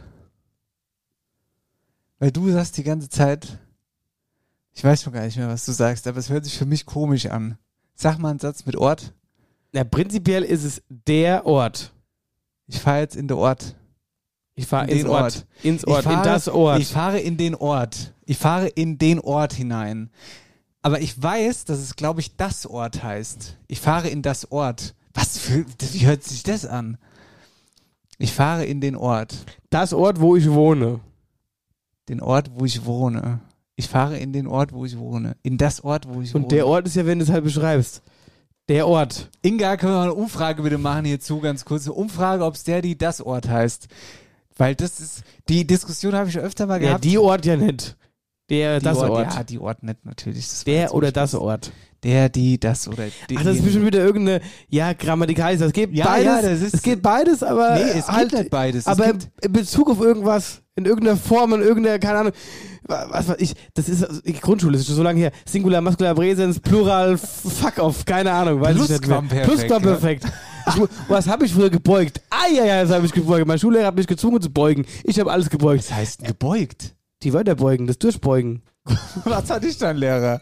Weil du sagst die ganze Zeit, ich weiß schon gar nicht mehr, was du sagst, aber es hört sich für mich komisch an. Sag mal einen Satz mit Ort. Na, prinzipiell ist es der Ort. Ich fahre jetzt in den Ort. Ich fahre In ins den Ort. Ort. Ins Ort, fahre, in das Ort. Ich fahre in den Ort. Ich fahre in den Ort hinein. Aber ich weiß, dass es, glaube ich, das Ort heißt. Ich fahre in das Ort. Was für, wie hört sich das an? Ich fahre in den Ort. das Ort, wo ich wohne. Den Ort, wo ich wohne. Ich fahre in den Ort, wo ich wohne. In das Ort, wo ich wohne. Und der Ort ist ja, wenn du es halt beschreibst. Der Ort. Inga, können wir mal eine Umfrage bitte machen hierzu, ganz kurz. Eine Umfrage, ob es der, die das Ort heißt. Weil das ist, die Diskussion habe ich schon öfter mal Ja, gehabt. die Ort ja nicht. Der, Die das Ort. Ja, die Ort nicht, natürlich. Das Der oder Spaß. das Ort. Der, die, das oder die. Ach, das ist bestimmt wieder irgendeine, ja, grammatikalisch. Es geht Ja, beides. ja, das ist- es geht beides, aber Nee, es halt, gibt nicht beides. Es aber in Bezug auf irgendwas, in irgendeiner Form, in irgendeiner, keine Ahnung, wa- was weiß ich, das ist also, die Grundschule, das ist schon so lange her. Singular, Maskular, Präsens, Plural, Fuck off, keine Ahnung, weiß ich nicht mehr. Plusquamperfekt, Plusquamperfekt. Ich mu- Was habe ich früher gebeugt? Ah ja, ja, das habe ich gebeugt. Mein Schullehrer hat mich gezwungen zu beugen. Ich habe alles gebeugt. Was heißt gebeugt? Die Wörter beugen, das Durchbeugen. Was hatte ich dann, Lehrer?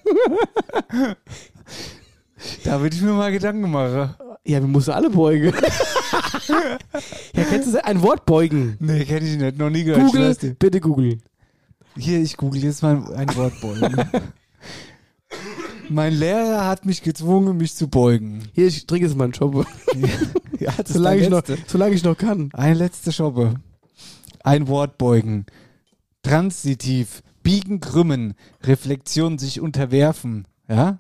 da würde ich mir mal Gedanken machen. Ja, wir mussten alle beugen. ja, kennst du? Ein Wort beugen. Nee, kenne ich nicht. Noch nie gehört. Google, bitte googeln. Hier, ich google jetzt mal ein Wort beugen. mein Lehrer hat mich gezwungen, mich zu beugen. Hier, ich trinke jetzt mal einen Schoppe. Ja, das solange, ich noch, solange ich noch kann. Eine letzte Schoppe. Ein Wort beugen. Transitiv. Biegen, krümmen. Reflexion, sich unterwerfen. Ja?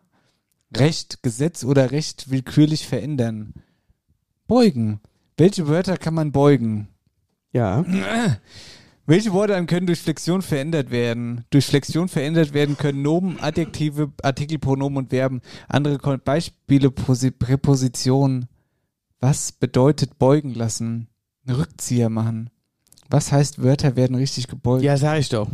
Recht, Gesetz oder Recht willkürlich verändern. Beugen. Welche Wörter kann man beugen? Ja. Welche Worte können durch Flexion verändert werden? Durch Flexion verändert werden können Nomen, Adjektive, Artikelpronomen und Verben. Andere Beispiele, Posi Präpositionen. Was bedeutet beugen lassen? Rückzieher machen. Was heißt Wörter werden richtig gebeugt? Ja, sag ich doch.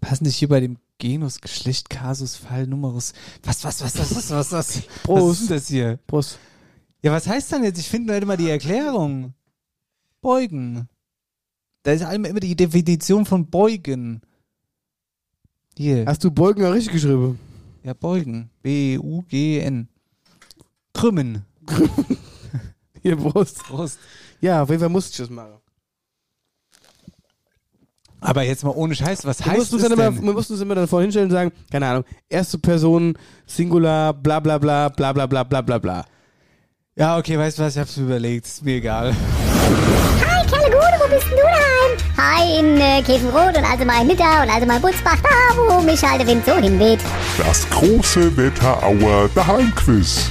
Passen sich hier bei dem Genus, Geschlecht, Kasus, Fall, Numerus. Was, was, was, was, was, was, was? Prost. Was ist das hier? Prost. Ja, was heißt dann jetzt? Ich finde nur immer die Erklärung. Beugen. Da ist einmal immer die Definition von beugen. Hier. Hast du beugen auch richtig geschrieben? Ja, beugen. B-U-G-N. Krümmen. Hier, Prost. Prost. Ja, auf jeden Fall musste ich das machen. Aber jetzt mal ohne Scheiß, was heißt das denn? Immer, wir mussten uns immer dann vorhinstellen und sagen, keine Ahnung, erste Person, Singular, bla bla bla, bla bla bla bla bla bla. Ja, okay, weißt du was, ich hab's überlegt, ist mir egal. Hi, Kerlegude, wo bist denn du daheim? Hi, in äh, Käfenrot und also mal in Mitter und also mal in Butzbach, da wo mich halt der Wind so hinweht. Das große Wetterauer Daheimquiz.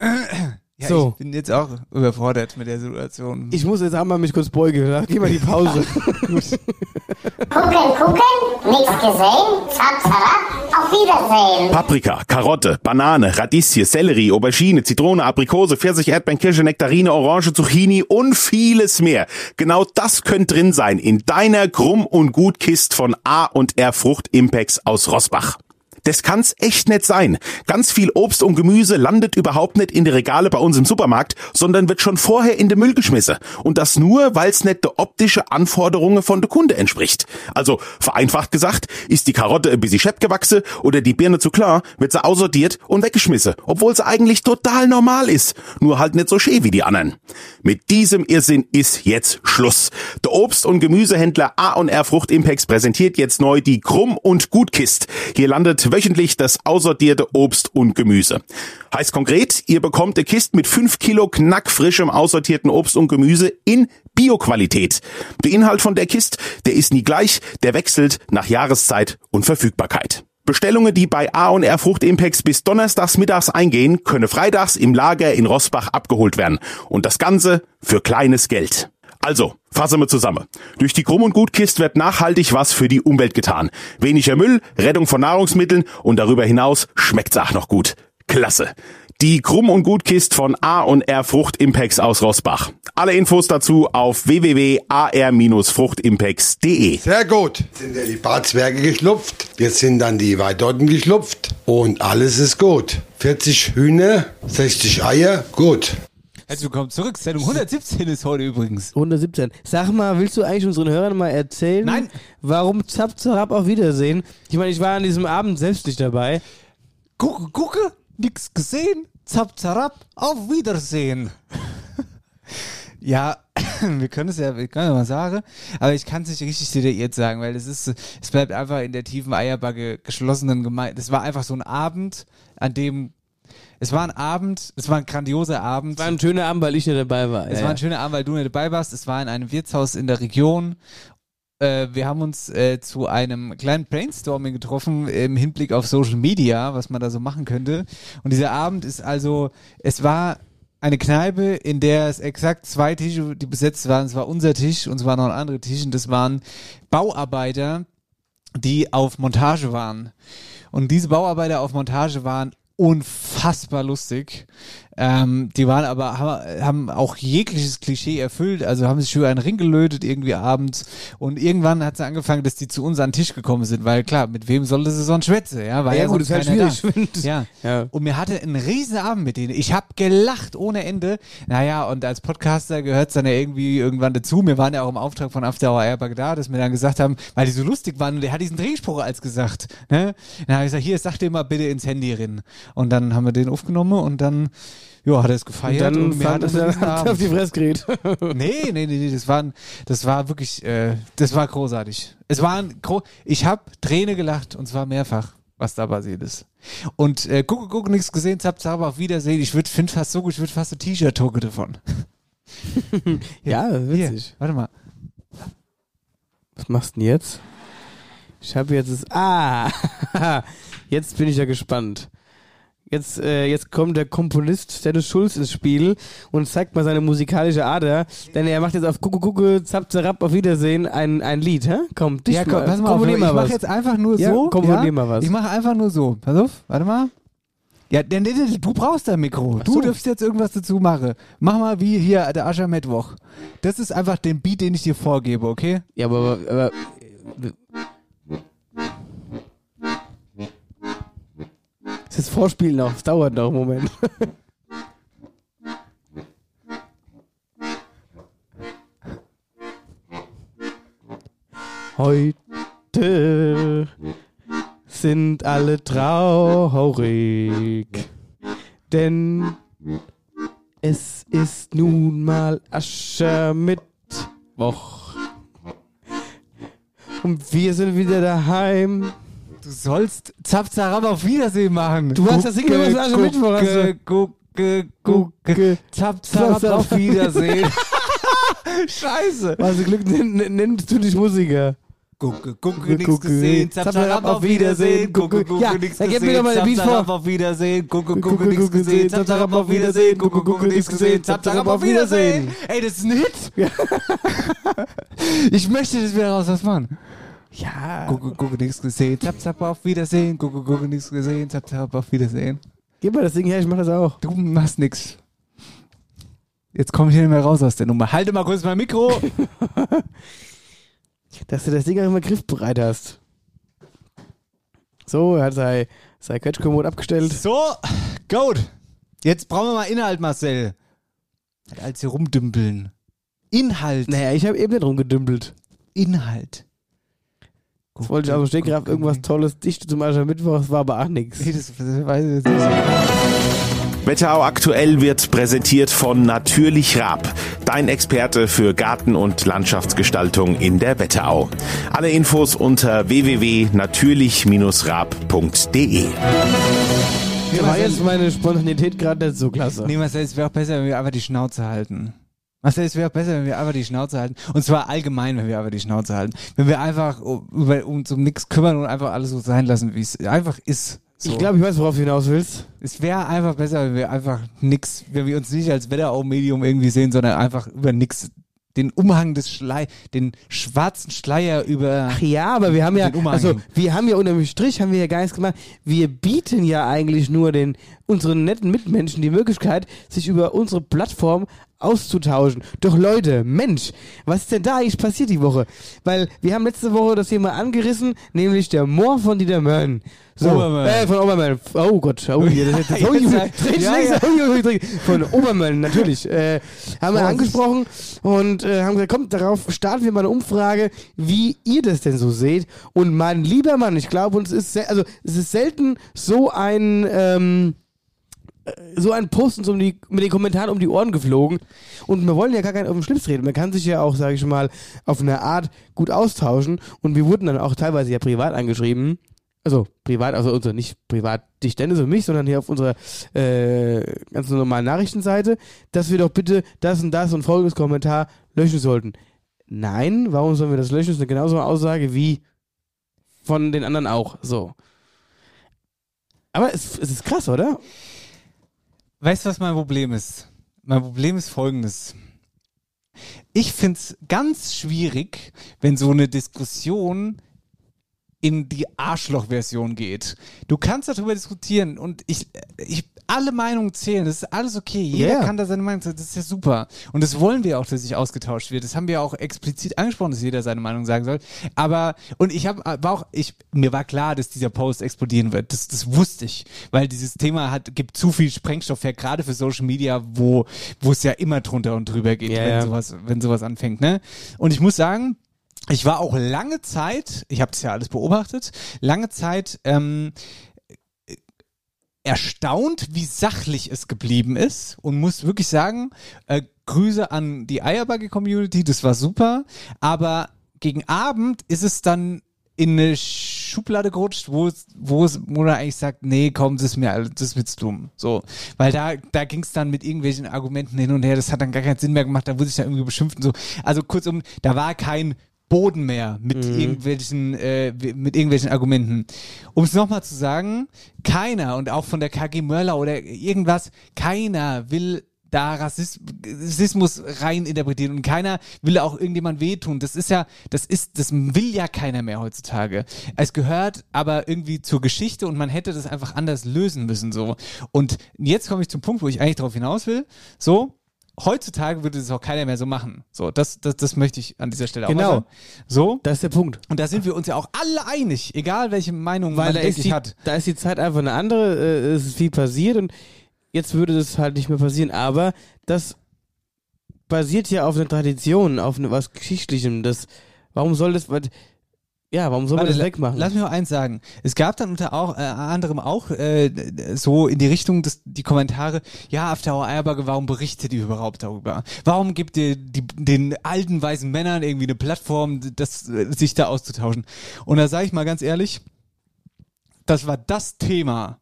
Ja, So. Ich bin jetzt auch überfordert mit der Situation. Ich muss jetzt einmal mich kurz beugen. Dann geh mal die Pause. Gucken, gucken, nichts gesehen, zap, auf Wiedersehen. Paprika, Karotte, Banane, Radieschen, Sellerie, Aubergine, Zitrone, Aprikose, Pfirsich, Erdbeeren, Kirsche, Nektarine, Orange, Zucchini und vieles mehr. Genau das könnte drin sein in deiner Krumm- und Gutkist von A und R Frucht Impex aus Rossbach. Das kann's echt nicht sein. Ganz viel Obst und Gemüse landet überhaupt nicht in die Regale bei uns im Supermarkt, sondern wird schon vorher in den Müll geschmissen. Und das nur, weil's nicht der optische Anforderungen von der Kunde entspricht. Also, vereinfacht gesagt, ist die Karotte ein bisschen schepp gewachsen oder die Birne zu klar, wird sie aussortiert und weggeschmissen, obwohl sie eigentlich total normal ist. Nur halt nicht so schön wie die anderen. Mit diesem Irrsinn ist jetzt Schluss. Der Obst- und Gemüsehändler A&R Frucht Impex präsentiert jetzt neu die Krumm- und Gutkist. Hier landet wöchentlich das aussortierte Obst und Gemüse. Heißt konkret, ihr bekommt eine Kist mit 5 Kilo knackfrischem aussortierten Obst und Gemüse in Bioqualität. Der Inhalt von der Kist, der ist nie gleich, der wechselt nach Jahreszeit und Verfügbarkeit. Bestellungen, die bei A&R Frucht Impex bis donnerstags mittags eingehen, können freitags im Lager in Rossbach abgeholt werden. Und das Ganze für kleines Geld. Also, fassen wir zusammen. Durch die Krumm- und Gutkist wird nachhaltig was für die Umwelt getan. Weniger Müll, Rettung von Nahrungsmitteln und darüber hinaus schmeckt's auch noch gut. Klasse. Die Krumm- und Gutkist von A&R Frucht Impex aus Rossbach. Alle Infos dazu auf www.ar-fruchtimpex.de. Sehr gut. Sind ja die Barzwerge geschlupft. Jetzt sind dann die Weidotten geschlupft. Und alles ist gut. 40 Hühner, 60 Eier, gut. Herzlich willkommen zurück. Sendung 117 ist heute übrigens. 117. Sag mal, willst du eigentlich unseren Hörern mal erzählen, Nein. warum Zap Zarab auf Wiedersehen? Ich meine, ich war an diesem Abend selbst nicht dabei. Gucke, gucke, nix gesehen. Zap, zarab, auf Wiedersehen. ja, wir können es ja, wir können ja mal sagen, aber ich kann es nicht richtig detailliert sagen, weil es ist, es bleibt einfach in der tiefen Eierbacke geschlossenen Gemeinde. Es war einfach so ein Abend, an dem, es war ein Abend, es war ein grandioser Abend. War ein schöner Abend, weil ich nicht dabei war. Es Ja, war ein schöner Abend, weil du nicht dabei warst. Es war in einem Wirtshaus in der Region. Äh, wir haben uns äh, zu einem kleinen Brainstorming getroffen im Hinblick auf Social Media, was man da so machen könnte. Und dieser Abend ist also, es war eine Kneipe, in der es exakt zwei Tische, die besetzt waren. Es war unser Tisch und es war noch ein anderer Tisch und das waren Bauarbeiter, die auf Montage waren. Und diese Bauarbeiter auf Montage waren unfassbar lustig. Ähm, die waren aber, haben, auch jegliches Klischee erfüllt, also haben sich schön einen Ring gelötet irgendwie abends und irgendwann hat es angefangen, dass die zu uns an den Tisch gekommen sind, weil klar, mit wem sollte sie sonst schwätzen, ja? War Ja, ja, gut, ist halt schwierig, Ja. Ja. Und mir hatte einen riesen Abend mit denen. Ich habe gelacht ohne Ende. Naja, und als Podcaster gehört es dann ja irgendwie irgendwann dazu. Wir waren ja auch im Auftrag von After Hour Airbag da, dass wir dann gesagt haben, weil die so lustig waren und der hat diesen Drehspruch als gesagt. Ne? Dann habe ich gesagt, hier, sag dir mal bitte ins Handy rein. Und dann haben wir den aufgenommen und dann ja, hat er es Und gefeiert dann und mir hat es dann auf die Abend. Fresse gerät. Nee, nee, nee, nee, das war, das war wirklich, äh, das war großartig. Es war ein gro ich habe Träne gelacht und zwar mehrfach, was da passiert ist. Und äh, guck, guck, nichts gesehen, zap, zap, auf Wiedersehen. Ich würde, finde fast so gut, ich würde fast ein T-Shirt drucken davon. ja, Hier, witzig. warte mal. Was machst du denn jetzt? Ich habe jetzt das. Ah! jetzt bin ich ja gespannt. Jetzt, äh, jetzt kommt der Komponist Dennis Schulz ins Spiel und zeigt mal seine musikalische Ader, denn er macht jetzt auf Kuckuck, Kuckuck, Zap, Zarab, auf Wiedersehen ein, ein Lied, hä? Komm, dich Ja, komm, mal, pass mal auf, komponier ich mal mache was. jetzt einfach nur Ja, so. komponier mal was. Ich mache einfach nur so. Pass auf, warte mal. Ja, denn, du brauchst ein Mikro. Du so. dürfst jetzt irgendwas dazu machen. Mach mal wie hier der Aschermittwoch. Das ist einfach den Beat, den ich dir vorgebe, okay? Ja, aber, aber das ist Vorspielen noch, es dauert noch einen Moment. Heute sind alle traurig, denn es ist nun mal Aschermittwoch. Und wir sind wieder daheim. Du sollst Zap Zarab auf Wiedersehen machen. Du hast das Ding gemacht, also hast du- Gucke, gucke, gucke, Zap Zarab Zap, auf. Wiedersehen. Scheiße. Was Glück nenn- nenn- nennst du dich Musiker? Gucke, gucke, nix gesehen, zap, zap, auf Wiedersehen, gucke, gucke, gib mir doch gesehen, mal den zap, Beat zap, vor. auf Wiedersehen, gucke, Gucke, gucke, gesehen, zap, zap, auf Wiedersehen, gucke, gucke, nix gesehen, zap, zap, auf Wiedersehen. Ey, das ist ein Hit. Ich möchte das wieder raus, was machen. Ja. Gucke, gucke, nix gesehen, zap, zap, auf Wiedersehen, gucke, gucke, nix gesehen, zap, zap, auf Wiedersehen. Gib mal das Ding her, ich mach das auch. Du machst nix. Jetzt komme ich hier nicht mehr raus aus der Nummer. Halte mal kurz mein Mikro. Dass du das Ding auch immer griffbereit hast. So, er hat sein, sein Quetschkommod abgestellt. So, gut. Jetzt brauchen wir mal Inhalt, Marcel. Als hier rumdümpeln. Inhalt. Naja, ich habe eben nicht rumgedümpelt. Inhalt. Jetzt wollte ich aus dem Stegreif irgendwas Tolles dichten zum Aschermittwoch, das war aber auch nichts. Nee, das, das weiß ich jetzt nicht. Wetterau aktuell wird präsentiert von Natürlich Raab, dein Experte für Garten- und Landschaftsgestaltung in der Wetterau. Alle Infos unter www.natürlich-raab.de. Mir war jetzt meine Spontanität gerade nicht so klasse. Nee, Marcel, es wäre auch besser, wenn wir einfach die Schnauze halten. Marcel, es wäre besser, wenn wir einfach die Schnauze halten. Und zwar allgemein, wenn wir einfach die Schnauze halten. Wenn wir einfach um- über uns um nichts kümmern und einfach alles so sein lassen, wie es einfach ist. So. Ich glaube, ich weiß, worauf du hinaus willst. Es wäre einfach besser, wenn wir einfach nix, wenn wir uns nicht als Wetterau-Medium irgendwie sehen, sondern einfach über nix, den Umhang des Schlei, den schwarzen Schleier über. Ach ja, aber wir haben ja, also wir haben ja unter dem Strich, haben wir ja gar nichts gemacht. Wir bieten ja eigentlich nur den unseren netten Mitmenschen die Möglichkeit, sich über unsere Plattform auszutauschen. Doch Leute, Mensch, was ist denn da eigentlich passiert die Woche? Weil wir haben letzte Woche das Thema angerissen, nämlich der Moor von Dieter Mörn. So, Obermölln. äh, von Obermölln. Oh Gott, oh, das, das, oh, Ja, von Obermölln, natürlich. Äh, haben wir Oh, angesprochen und äh, haben gesagt, kommt, darauf starten wir mal eine Umfrage, wie ihr das denn so seht. Und mein lieber Mann, ich glaube, uns ist, also es ist selten so ein, ähm, äh, so ein Post uns um die, mit den Kommentaren um die Ohren geflogen. Und wir wollen ja gar keinen auf den Schlips reden. Man kann sich ja auch, sage ich mal, auf eine Art gut austauschen. Und wir wurden dann auch teilweise ja privat angeschrieben. Also privat, also unser, nicht privat dich Dennis und mich, sondern hier auf unserer äh, ganz normalen Nachrichtenseite, dass wir doch bitte das und das und folgendes Kommentar löschen sollten. Nein, warum sollen wir das löschen? Das ist eine genauso Aussage wie von den anderen auch. So. Aber es, es ist krass, oder? Weißt du, was mein Problem ist? Mein Problem ist folgendes. Ich find's ganz schwierig, wenn so eine Diskussion in die Arschloch-Version geht. Du kannst darüber diskutieren und ich, ich alle Meinungen zählen, das ist alles okay. Jeder Ja. kann da seine Meinung sagen, das ist ja super. Und das wollen wir auch, dass sich ausgetauscht wird. Das haben wir auch explizit angesprochen, dass jeder seine Meinung sagen soll. Aber, und ich habe, war auch, ich, mir war klar, dass dieser Post explodieren wird. Das, das wusste ich, weil dieses Thema hat, gibt zu viel Sprengstoff her, gerade für Social Media, wo, wo es ja immer drunter und drüber geht, Ja, wenn sowas, wenn sowas anfängt, ne? Und ich muss sagen, ich war auch lange Zeit, ich habe das ja alles beobachtet, lange Zeit ähm, erstaunt, wie sachlich es geblieben ist und muss wirklich sagen, äh, Grüße an die Eierbagge-Community, das war super, aber gegen Abend ist es dann in eine Schublade gerutscht, wo es, wo es, wo er eigentlich sagt, nee, komm, das ist mir, das zu dumm. So. Weil da, da ging es dann mit irgendwelchen Argumenten hin und her, das hat dann gar keinen Sinn mehr gemacht, da wurde ich dann irgendwie beschimpft und so. Also kurzum, da war kein Boden mehr mit irgendwelchen, äh, mit irgendwelchen Argumenten. Um es nochmal zu sagen, keiner und auch von der KG Mörler oder irgendwas, keiner will da Rassismus, Rassismus rein interpretieren und keiner will auch irgendjemand wehtun. Das ist ja, das ist, das will ja keiner mehr heutzutage. Es gehört aber irgendwie zur Geschichte und man hätte das einfach anders lösen müssen, so. Und jetzt komme ich zum Punkt, wo ich eigentlich darauf hinaus will. So, heutzutage würde das auch keiner mehr so machen. So, das, das, das möchte ich an dieser Stelle auch Genau. sagen. So. Das ist der Punkt. Und da sind wir uns ja auch alle einig, egal welche Meinung Weil man da die, hat. da ist die Zeit einfach eine andere, äh, es ist viel passiert und jetzt würde das halt nicht mehr passieren. Aber das basiert ja auf einer Tradition, auf ne, was Geschichtlichem. Das, warum soll das, was- ja, warum soll man Warte, das wegmachen? Lass mich noch eins sagen. Es gab dann unter auch, äh, anderem auch äh, so in die Richtung des, die Kommentare, ja, After Hour Eierbagge, warum berichtet ihr überhaupt darüber? Warum gibt ihr die, den alten weißen Männern irgendwie eine Plattform, das, äh, sich da auszutauschen? Und da sage ich mal ganz ehrlich, das war das Thema.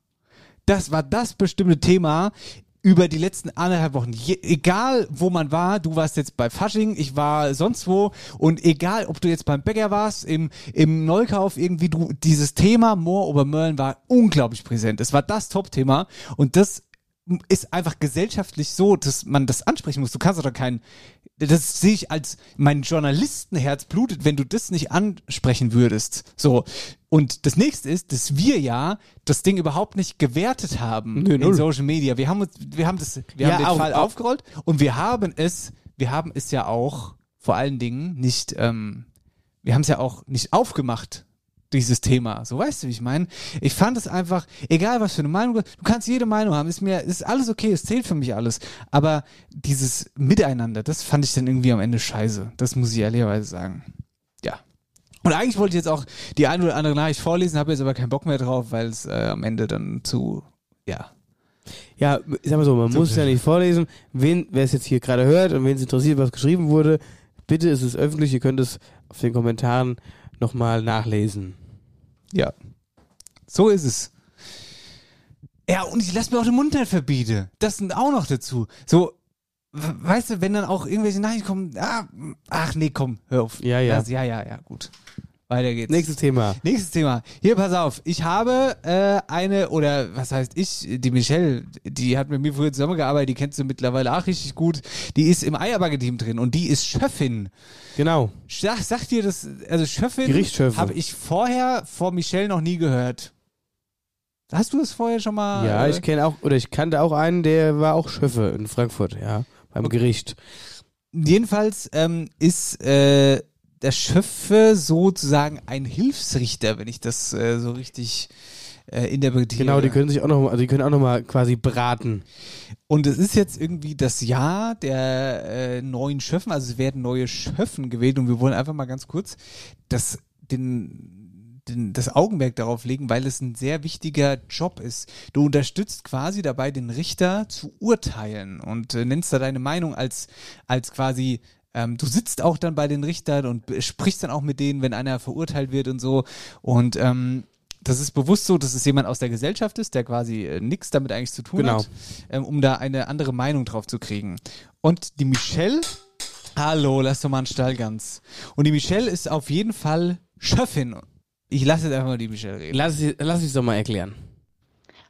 Das war das bestimmte Thema, über die letzten anderthalb Wochen, je, egal wo man war, du warst jetzt bei Fasching, ich war sonst wo und egal, ob du jetzt beim Bäcker warst, im, im Neukauf irgendwie, du, dieses Thema Moor Obermörlen war unglaublich präsent. Es war das Top-Thema und das ist einfach gesellschaftlich so, dass man das ansprechen muss. Du kannst doch kein, das sehe ich als mein Journalistenherz blutet, wenn du das nicht ansprechen würdest. So. Und das nächste ist, dass wir ja das Ding überhaupt nicht gewertet haben Nö, in. Social Media. Wir haben uns, wir haben das, wir Ja, haben den auch- Fall aufgerollt und wir haben es, wir haben es ja auch vor allen Dingen nicht, ähm, wir haben es ja auch nicht aufgemacht dieses Thema. So weißt du, wie ich meine? Ich fand es einfach, egal was für eine Meinung, du du kannst jede Meinung haben, ist mir, ist alles okay, es zählt für mich alles. Aber dieses Miteinander, das fand ich dann irgendwie am Ende scheiße. Das muss ich ehrlicherweise sagen. Ja. Und eigentlich wollte ich jetzt auch die eine oder andere Nachricht vorlesen, habe jetzt aber keinen Bock mehr drauf, weil es äh, am Ende dann zu, ja. Ja, ich sag mal so, man muss es ja nicht vorlesen. Wen, wer es jetzt hier gerade hört und wen es interessiert, was geschrieben wurde, bitte ist es öffentlich, ihr könnt es auf den Kommentaren nochmal nachlesen. Ja. So ist es. Ja, und ich lasse mir auch den Mund nicht verbieten. Das sind auch noch dazu. So, we- weißt du, wenn dann auch irgendwelche Nachrichten kommen, ah, ach nee, komm, hör auf. Ja, ja. Das, ja, ja, ja, gut. Weiter geht's. Nächstes Thema. Nächstes Thema. Hier, pass auf. Ich habe äh, eine, oder was heißt ich, die Michelle, die hat mit mir früher zusammengearbeitet, die kennst du mittlerweile auch richtig gut. Die ist im Eierbacke-Team drin und die ist Schöffin. Genau. Sag, sagt dir das, also Schöffin habe ich vorher vor Michelle noch nie gehört. Hast du das vorher schon mal? Ja, äh, ich kenne auch, oder ich kannte auch einen, der war auch Schöffe in Frankfurt, ja, beim Gericht. Jedenfalls ähm, ist äh, der Schöffe sozusagen ein Hilfsrichter, wenn ich das äh, so richtig äh, interpretiere. Genau, die können sich auch noch, also die können auch noch mal quasi beraten. Und es ist jetzt irgendwie das Jahr der äh, neuen Schöffen, also es werden neue Schöffen gewählt und wir wollen einfach mal ganz kurz das, den, den, das Augenmerk darauf legen, weil es ein sehr wichtiger Job ist. Du unterstützt quasi dabei, den Richter zu urteilen und äh, nennst da deine Meinung als, als quasi ähm, du sitzt auch dann bei den Richtern und sprichst dann auch mit denen, wenn einer verurteilt wird und so. Und ähm, das ist bewusst so, dass es jemand aus der Gesellschaft ist, der quasi äh, nichts damit eigentlich zu tun Genau. hat, ähm, um da eine andere Meinung drauf zu kriegen. Und die Michelle, hallo, lass doch mal einen Stall ganz. Und die Michelle ist auf jeden Fall Schöffin. Ich lasse jetzt einfach mal die Michelle reden. Lass, ich- lass ich doch mal erklären.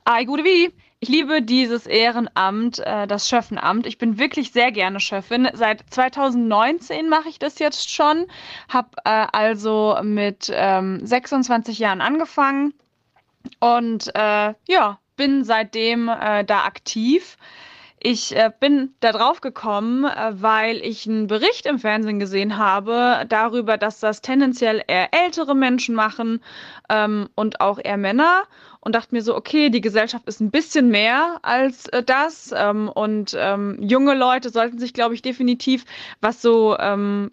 Ai, gute wie. Ich liebe dieses Ehrenamt, äh, das Schöffenamt. Ich bin wirklich sehr gerne Schöffin. Seit 2019 mache ich das jetzt schon. Hab äh, also mit ähm, 26 Jahren angefangen und äh, ja, bin seitdem da aktiv. Ich bin da drauf gekommen, weil ich einen Bericht im Fernsehen gesehen habe darüber, dass das tendenziell eher ältere Menschen machen ähm, und auch eher Männer und dachte mir so, okay, die Gesellschaft ist ein bisschen mehr als äh, das ähm, und ähm, junge Leute sollten sich, glaube ich, definitiv, was so ähm,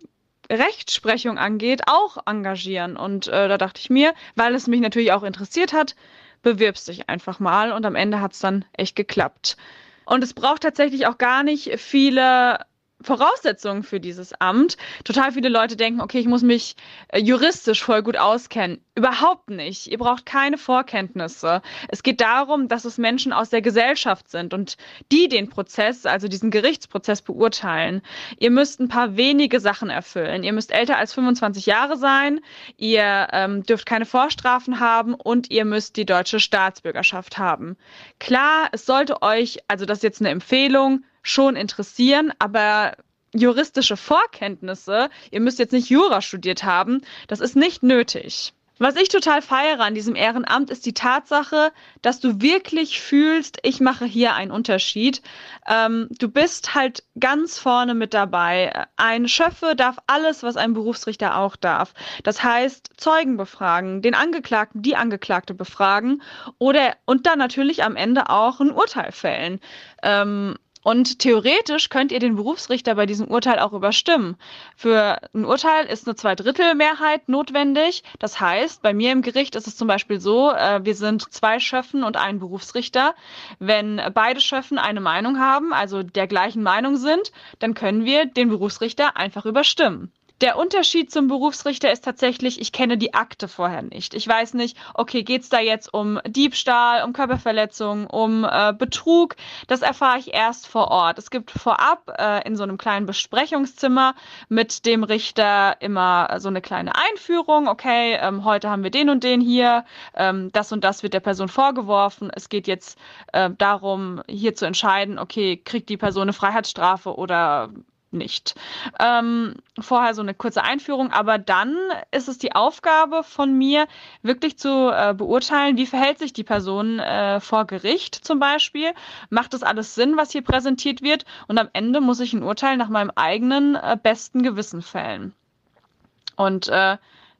Rechtsprechung angeht, auch engagieren. Und äh, da dachte ich mir, weil es mich natürlich auch interessiert hat, bewirbst dich einfach mal und am Ende hat es dann echt geklappt. Und es braucht tatsächlich auch gar nicht viele Voraussetzungen für dieses Amt. Total viele Leute denken, okay, ich muss mich äh, juristisch voll gut auskennen. Überhaupt nicht. Ihr braucht keine Vorkenntnisse. Es geht darum, dass es Menschen aus der Gesellschaft sind und die den Prozess, also diesen Gerichtsprozess beurteilen. Ihr müsst ein paar wenige Sachen erfüllen. Ihr müsst älter als 25 Jahre sein, ihr ähm, dürft keine Vorstrafen haben und ihr müsst die deutsche Staatsbürgerschaft haben. Klar, es sollte euch, also das ist jetzt eine Empfehlung, schon interessieren, aber juristische Vorkenntnisse, ihr müsst jetzt nicht Jura studiert haben, das ist nicht nötig. Was ich total feiere an diesem Ehrenamt ist die Tatsache, dass du wirklich fühlst, ich mache hier einen Unterschied. Ähm, du bist halt ganz vorne mit dabei. Ein Schöffe darf alles, was ein Berufsrichter auch darf. Das heißt, Zeugen befragen, den Angeklagten, die Angeklagte befragen oder und dann natürlich am Ende auch ein Urteil fällen. Ähm, und theoretisch könnt ihr den Berufsrichter bei diesem Urteil auch überstimmen. Für ein Urteil ist eine Zweidrittelmehrheit notwendig. Das heißt, bei mir im Gericht ist es zum Beispiel so, äh, wir sind zwei Schöffen und ein Berufsrichter. Wenn beide Schöffen eine Meinung haben, also der gleichen Meinung sind, dann können wir den Berufsrichter einfach überstimmen. Der Unterschied zum Berufsrichter ist tatsächlich, ich kenne die Akte vorher nicht. Ich weiß nicht, okay, geht's da jetzt um Diebstahl, um Körperverletzung, um äh, Betrug? Das erfahre ich erst vor Ort. Es gibt vorab äh, in so einem kleinen Besprechungszimmer mit dem Richter immer so eine kleine Einführung. Okay, ähm, heute haben wir den und den hier. Ähm, das und das wird der Person vorgeworfen. Es geht jetzt äh, darum, hier zu entscheiden, okay, kriegt die Person eine Freiheitsstrafe oder nicht. Ähm, vorher so eine kurze Einführung, aber dann ist es die Aufgabe von mir, wirklich zu äh, beurteilen, wie verhält sich die Person äh, vor Gericht zum Beispiel. Macht das alles Sinn, was hier präsentiert wird? Und am Ende muss ich ein Urteil nach meinem eigenen äh, besten Gewissen fällen. Und äh,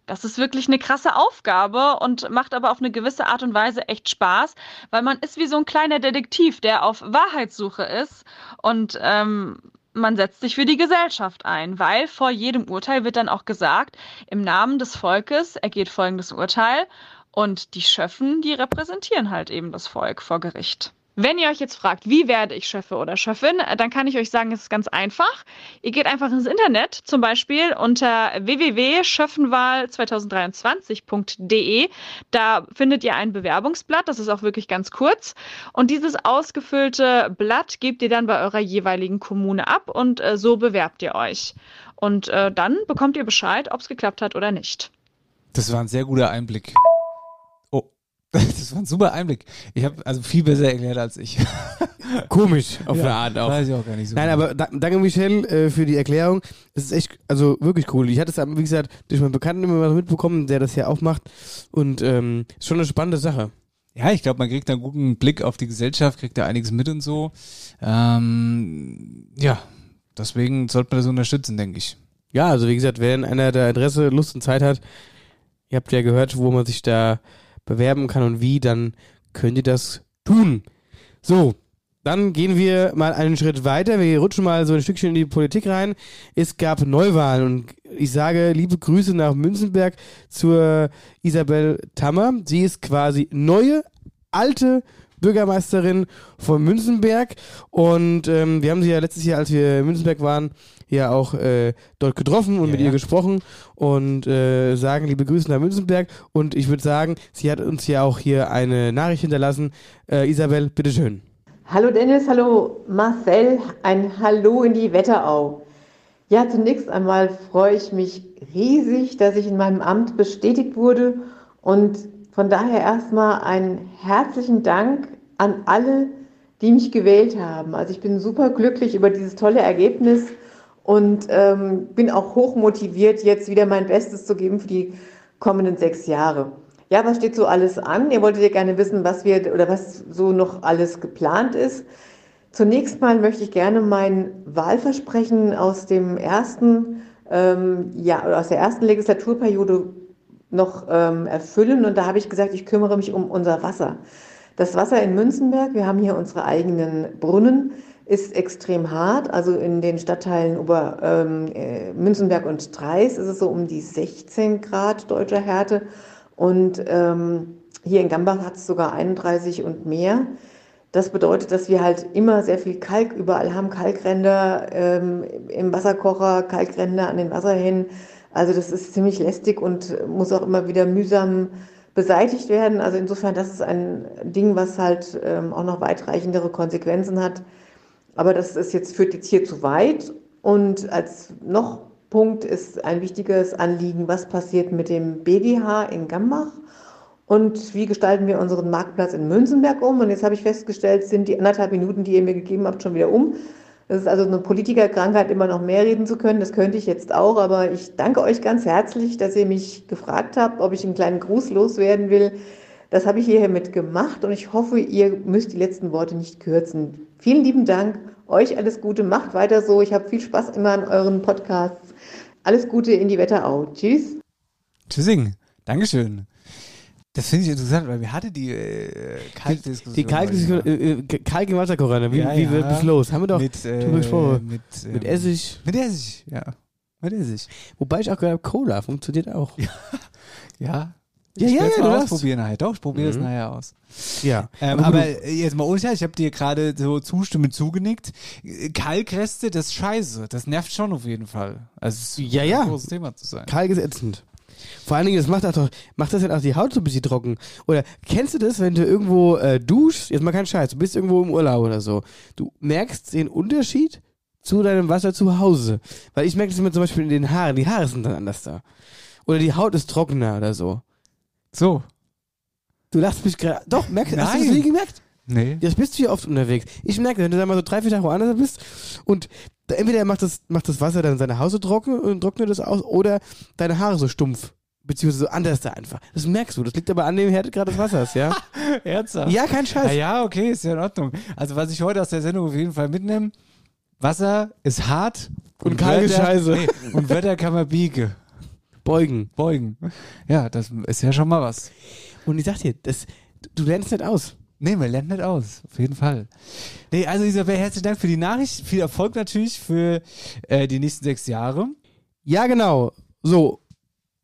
das ist wirklich eine krasse Aufgabe und macht aber auf eine gewisse Art und Weise echt Spaß, weil man ist wie so ein kleiner Detektiv, der auf Wahrheitssuche ist und ähm, man setzt sich für die Gesellschaft ein, weil vor jedem Urteil wird dann auch gesagt, im Namen des Volkes ergeht folgendes Urteil und die Schöffen, die repräsentieren halt eben das Volk vor Gericht. Wenn ihr euch jetzt fragt, wie werde ich Schöffe oder Schöffin, äh, dann kann ich euch sagen, es ist ganz einfach. Ihr geht einfach ins Internet, zum Beispiel unter www.schöffenwahl2023.de. Da findet ihr ein Bewerbungsblatt, das ist auch wirklich ganz kurz. Und dieses ausgefüllte Blatt gebt ihr dann bei eurer jeweiligen Kommune ab und äh, so bewerbt ihr euch. Und äh, dann bekommt ihr Bescheid, ob es geklappt hat oder nicht. Das war ein sehr guter Einblick. Das war ein super Einblick. Ich habe also viel besser erklärt als ich. Komisch, auf Ja, eine Art auch. weiß ich auch gar nicht so Nein, genau. aber da, danke Michelle äh, für die Erklärung. Es ist echt, also wirklich cool. Ich hatte es, wie gesagt, durch meinen Bekannten immer mal mitbekommen, der das ja auch macht. Und ähm, ist schon eine spannende Sache. Ja, ich glaube, man kriegt da einen guten Blick auf die Gesellschaft, kriegt da einiges mit und so. Ähm, ja, deswegen sollte man das unterstützen, denke ich. Ja, also wie gesagt, wenn einer da Interesse, Lust und Zeit hat, ihr habt ja gehört, wo man sich da bewerben kann und wie, dann könnt ihr das tun. So, dann gehen wir mal einen Schritt weiter. Wir rutschen mal so ein Stückchen in die Politik rein. Es gab Neuwahlen und ich sage liebe Grüße nach Münzenberg zur Isabel Tammer. Sie ist quasi neue, alte Bürgermeisterin von Münzenberg und ähm, wir haben sie ja letztes Jahr, als wir in Münzenberg waren, ja auch äh, dort getroffen und Ja, mit ja. ihr gesprochen und äh, sagen liebe Grüße nach Münzenberg und ich würde sagen, sie hat uns ja auch hier eine Nachricht hinterlassen. Äh, Isabel, bitteschön. Hallo Dennis, hallo Marcel, ein Hallo in die Wetterau. Ja, zunächst einmal freue ich mich riesig, dass ich in meinem Amt bestätigt wurde und von daher erstmal einen herzlichen Dank an alle, die mich gewählt haben. Also ich bin super glücklich über dieses tolle Ergebnis und ähm, bin auch hoch motiviert, jetzt wieder mein Bestes zu geben für die kommenden sechs Jahre. Ja, was steht so alles an? Ihr wolltet ja gerne wissen, was wir oder was so noch alles geplant ist. Zunächst mal möchte ich gerne mein Wahlversprechen aus dem ersten, ähm, ja, aus der ersten Legislaturperiode noch ähm, erfüllen. Und da habe ich gesagt, ich kümmere mich um unser Wasser. Das Wasser in Münzenberg, wir haben hier unsere eigenen Brunnen, ist extrem hart. Also in den Stadtteilen Ober ähm, äh, Münzenberg und Treis ist es so um die 16 Grad deutscher Härte. Und ähm, hier in Gambach hat es sogar 31 und mehr. Das bedeutet, dass wir halt immer sehr viel Kalk überall haben, Kalkränder ähm, im Wasserkocher, Kalkränder an den Wasserhähnen. Also das ist ziemlich lästig und muss auch immer wieder mühsam beseitigt werden. Also insofern, das ist ein Ding, was halt ähm, auch noch weitreichendere Konsequenzen hat. Aber das ist jetzt, führt jetzt hier zu weit. Und als noch Punkt ist ein wichtiges Anliegen, was passiert mit dem BGH in Gambach und wie gestalten wir unseren Marktplatz in Münzenberg um. Und jetzt habe ich festgestellt, sind die anderthalb Minuten, die ihr mir gegeben habt, schon wieder um. Das ist also eine Politikerkrankheit, immer noch mehr reden zu können. Das könnte ich jetzt auch, aber ich danke euch ganz herzlich, dass ihr mich gefragt habt, ob ich einen kleinen Gruß loswerden will. Das habe ich hiermit gemacht und ich hoffe, ihr müsst die letzten Worte nicht kürzen. Vielen lieben Dank, euch alles Gute, macht weiter so. Ich habe viel Spaß immer an euren Podcasts. Alles Gute in die Wetterau. Tschüss. Tschüssing. Dankeschön. Das finde ich interessant, weil wir hatten die äh, Kalkdiskussion. Die Kalkdiskussion, äh, äh, Kalk wie, Ja, wie ja. wird das los? Haben wir doch mit, äh, gesprochen. Mit, ähm, Mit Essig. Mit Essig, ja. Mit Essig. Wobei ich auch gehört habe, Cola funktioniert auch. Ja, Ja, ich ja, werd's ja, mal du ausprobieren nachher. Doch, ich probiere das nachher aus. Ja. Ähm, Aber aber jetzt mal ohne ich habe dir gerade so zustimmend zugenickt. Kalkreste, das ist scheiße. Das nervt schon auf jeden Fall. Also es ist Ja, ja. ein großes Thema zu sein. Kalk ist ätzend. Vor allen Dingen, das macht, auch doch, macht das halt auch die Haut so ein bisschen trocken. Oder kennst du das, wenn du irgendwo äh, duschst, jetzt mal kein Scheiß, du bist irgendwo im Urlaub oder so, du merkst den Unterschied zu deinem Wasser zu Hause. Weil ich merke das immer zum Beispiel in den Haaren, die Haare sind dann anders da. Oder die Haut ist trockener oder so. So. Du lachst mich gerade. Doch, merkst, hast du das Nein. nie gemerkt? Nee. Das bist du ja oft unterwegs. Ich merke, wenn du da mal so drei, vier Tage woanders bist und da entweder macht das, macht das Wasser dann seine so trocken und trocknet das aus oder deine Haare so stumpf. Beziehungsweise so anders da einfach. Das merkst du. Das liegt aber an dem Härtegrad des Wassers, ja? Ernsthaft? ja, kein Scheiß. ja, okay, ist ja in Ordnung. Also was ich heute aus der Sendung auf jeden Fall mitnehme, Wasser ist hart Und ist Wörter- scheiße. Nee, und Wörter kann man biegen. Beugen. Beugen. Ja, das ist ja schon mal was. Und ich sag dir, das, du lernst nicht aus. Nee, man lernt nicht aus. Auf jeden Fall. Nee, also Isabel, herzlichen Dank für die Nachricht. Viel Erfolg natürlich für äh, die nächsten sechs Jahre. Ja, genau. So.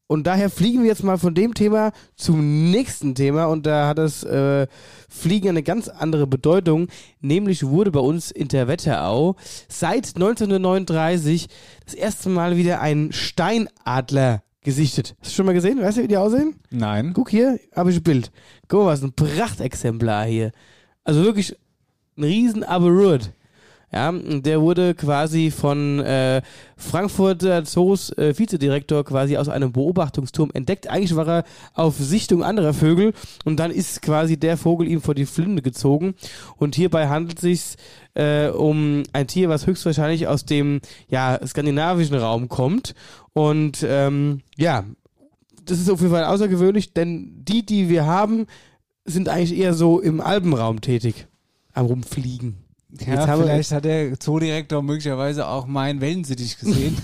Und daher fliegen wir jetzt mal von dem Thema zum nächsten Thema und da hat das äh, Fliegen eine ganz andere Bedeutung. Nämlich wurde bei uns in der Wetterau seit 1939 das erste Mal wieder ein Steinadler gesichtet. Hast du schon mal gesehen? Weißt du, wie die aussehen? Nein. Guck hier, habe ich ein Bild. Guck mal, was ein Prachtexemplar hier. Also wirklich ein riesen Aberrut. Ja, der wurde quasi von äh, Frankfurter Zoos äh, Vizedirektor quasi aus einem Beobachtungsturm entdeckt. Eigentlich war er auf Sichtung anderer Vögel und dann ist quasi der Vogel ihm vor die Flinte gezogen. Und hierbei handelt es sich äh, um ein Tier, was höchstwahrscheinlich aus dem ja, skandinavischen Raum kommt. Und ähm, ja, das ist auf jeden Fall außergewöhnlich, denn die, die wir haben, sind eigentlich eher so im Alpenraum tätig. Am Rumfliegen. Ja, vielleicht hat der Zoodirektor möglicherweise auch meinen Wellensittich gesehen.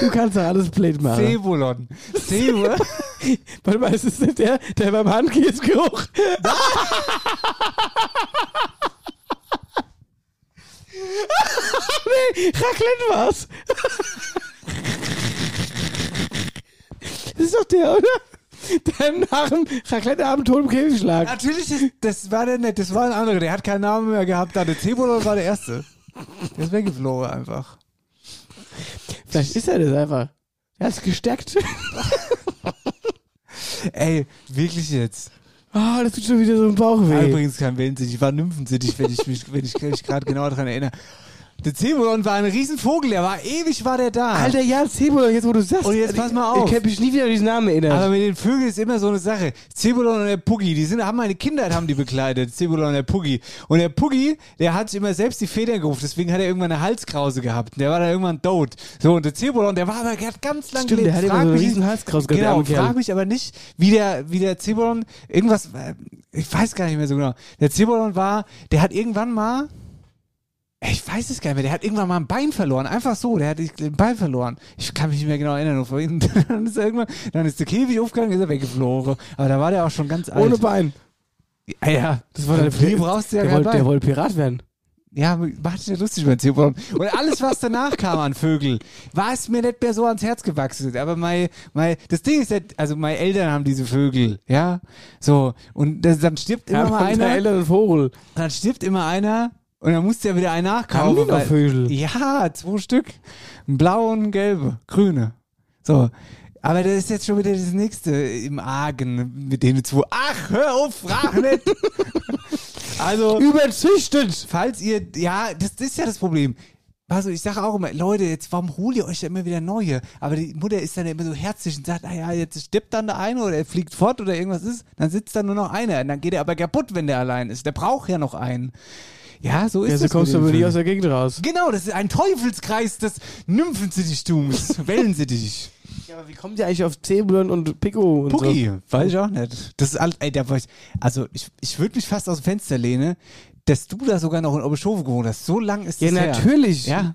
Du kannst doch alles blöd machen. Cebolon. Cebol. Warte mal, ist das nicht der, der beim Handkäsegeruch? nee, Raclette war's. das ist doch der, oder? Der nach dem Raclette-Abend tot im Käfig lag. Natürlich, ist, das war der nicht, das war ein anderer, der hat keinen Namen mehr gehabt. Da der Cebolon war der Erste. Der ist weggeflogen einfach. Vielleicht ist er das einfach. Er hat's gestärkt. Ey, wirklich jetzt. Ah, das tut schon wieder so im Bauch weh. übrigens kein Wellensittich, ich war Nymphensittich, wenn ich mich, wenn ich mich gerade genau daran erinnere. Der Cebolon war ein Riesenvogel, der war ewig, war der da. Alter, ja, Cebolon, jetzt wo du sagst. Und jetzt pass mal auf. Ich kann mich nie wieder an diesen Namen erinnern. Aber mit den Vögeln ist immer so eine Sache. Cebolon und der Puggy, die sind, haben meine Kindheit haben die bekleidet. Cebolon und der Puggy. Und der Puggy, der hat sich immer selbst die Federn gerufen. Deswegen hat er irgendwann eine Halskrause gehabt. Der war dann irgendwann tot. So, und der Cebolon, der war aber, der hat ganz lange Stimmt, der hat immer Frag so eine mich- riesen Halskrause gehabt, Genau, arme Kerl. frag mich aber nicht, wie der, wie der Cebolon, irgendwas, ich weiß gar nicht mehr so genau. Der Cebolon war, der hat irgendwann mal, ich weiß es gar nicht mehr. Der hat irgendwann mal ein Bein verloren. Einfach so. Der hat ein Bein verloren. Ich kann mich nicht mehr genau erinnern. Und Dann ist, er irgendwann, dann ist der Käfig aufgegangen, ist er weggeflogen. Aber da war der auch schon ganz alt. Ohne Bein. Ja, ja. Das war der Hier brauchst du ja der, kein wollte, der Bein. wollte Pirat werden. Ja, macht ja lustig beim Zebra. Und alles, was danach kam an Vögel, war es mir nicht mehr so ans Herz gewachsen. Aber mein, mein, das Ding ist, also meine Eltern haben diese Vögel, ja. So. Und das, dann stirbt immer Ja, mal der einer. Eltern Vogel. Dann stirbt immer einer und dann musst du ja wieder einen nachkaufen. Haben die noch Vögel? Ja, zwei Stück. Blau und gelbe. Grüne. So. Aber das ist jetzt schon wieder das nächste im Argen mit denen zwei. Ach, hör auf, frag nicht. also. Überzüchtet. Falls ihr, ja, das, das ist ja das Problem. Also ich sage auch immer, Leute, jetzt warum holt ihr euch da immer wieder neue? Aber die Mutter ist dann immer so herzlich und sagt, naja, jetzt stirbt dann der eine oder er fliegt fort oder irgendwas ist, dann sitzt da nur noch einer. Und dann geht er aber kaputt, wenn der allein ist. Der braucht ja noch einen. Ja, so ist Ja, so es. kommst du aber Film. aus der Gegend raus. Genau, das ist ein Teufelskreis des Nymphensittchtums. Wellensittich. Ja, aber wie kommt ihr eigentlich auf Zebulon und Pico und Puggy, so? weiß ich auch nicht. Das ist alles, ey, da war ich, also ich, ich würde mich fast aus dem Fenster lehnen, dass du da sogar noch in Oberschofe gewohnt hast. So lang ist Ja, das her. natürlich. Ja.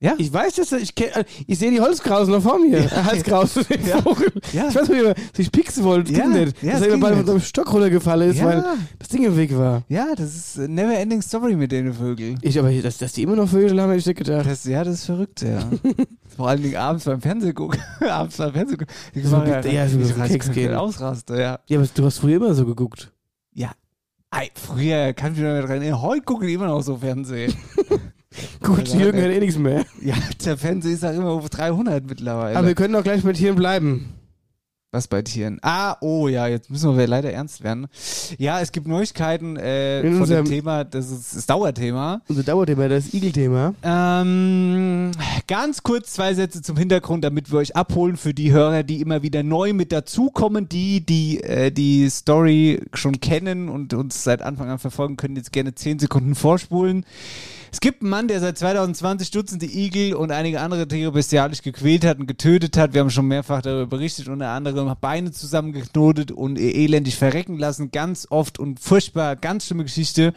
Ja? Ich weiß das, ich, kenn- äh, ich sehe die Holzkrausen noch vor mir. Ja. Vogel. Ja. Ich weiß nicht, man sich pixen wollte, das Ja, ging nicht. ja, dass das er so einem Stock runtergefallen ist, Ja. weil das Ding im Weg war. Ja, das ist eine never ending story mit den Vögeln. Ich, aber dass, dass die immer noch Vögel haben, hätte ich nicht gedacht. Das, ja, das ist verrückt, ja. Vor allen Dingen abends beim Fernsehen gucken. abends beim Fernsehen gucken. So machen mit- ja, so ich Keks gehen. Ausraste, ja. Ja, aber du hast früher immer so geguckt. Ja. Ei, früher kann ich mich noch nicht dran erinnern. Heute gucken die immer noch so Fernsehen. Gut, Also, Jürgen hat eh nichts mehr. ja, der Fernseher ist auch immer auf 300 mittlerweile. Aber wir können auch gleich bei Tieren bleiben. Was bei Tieren? Ah, oh ja, jetzt müssen wir leider ernst werden. Ja, es gibt Neuigkeiten äh, von dem Thema, das ist das Dauerthema. Unser Dauerthema, das Igel-Thema. Ähm, ganz kurz zwei Sätze zum Hintergrund, damit wir euch abholen für die Hörer, die immer wieder neu mit dazukommen, die die äh, die Story schon kennen und uns seit Anfang an verfolgen, können jetzt gerne zehn Sekunden vorspulen. Es gibt einen Mann, der seit 2020 Dutzende Igel und einige andere Tiere bestialisch gequält hat und getötet hat. Wir haben schon mehrfach darüber berichtet, unter anderem Beine zusammengeknotet und elendig verrecken lassen. Ganz oft und furchtbar, ganz schlimme Geschichte.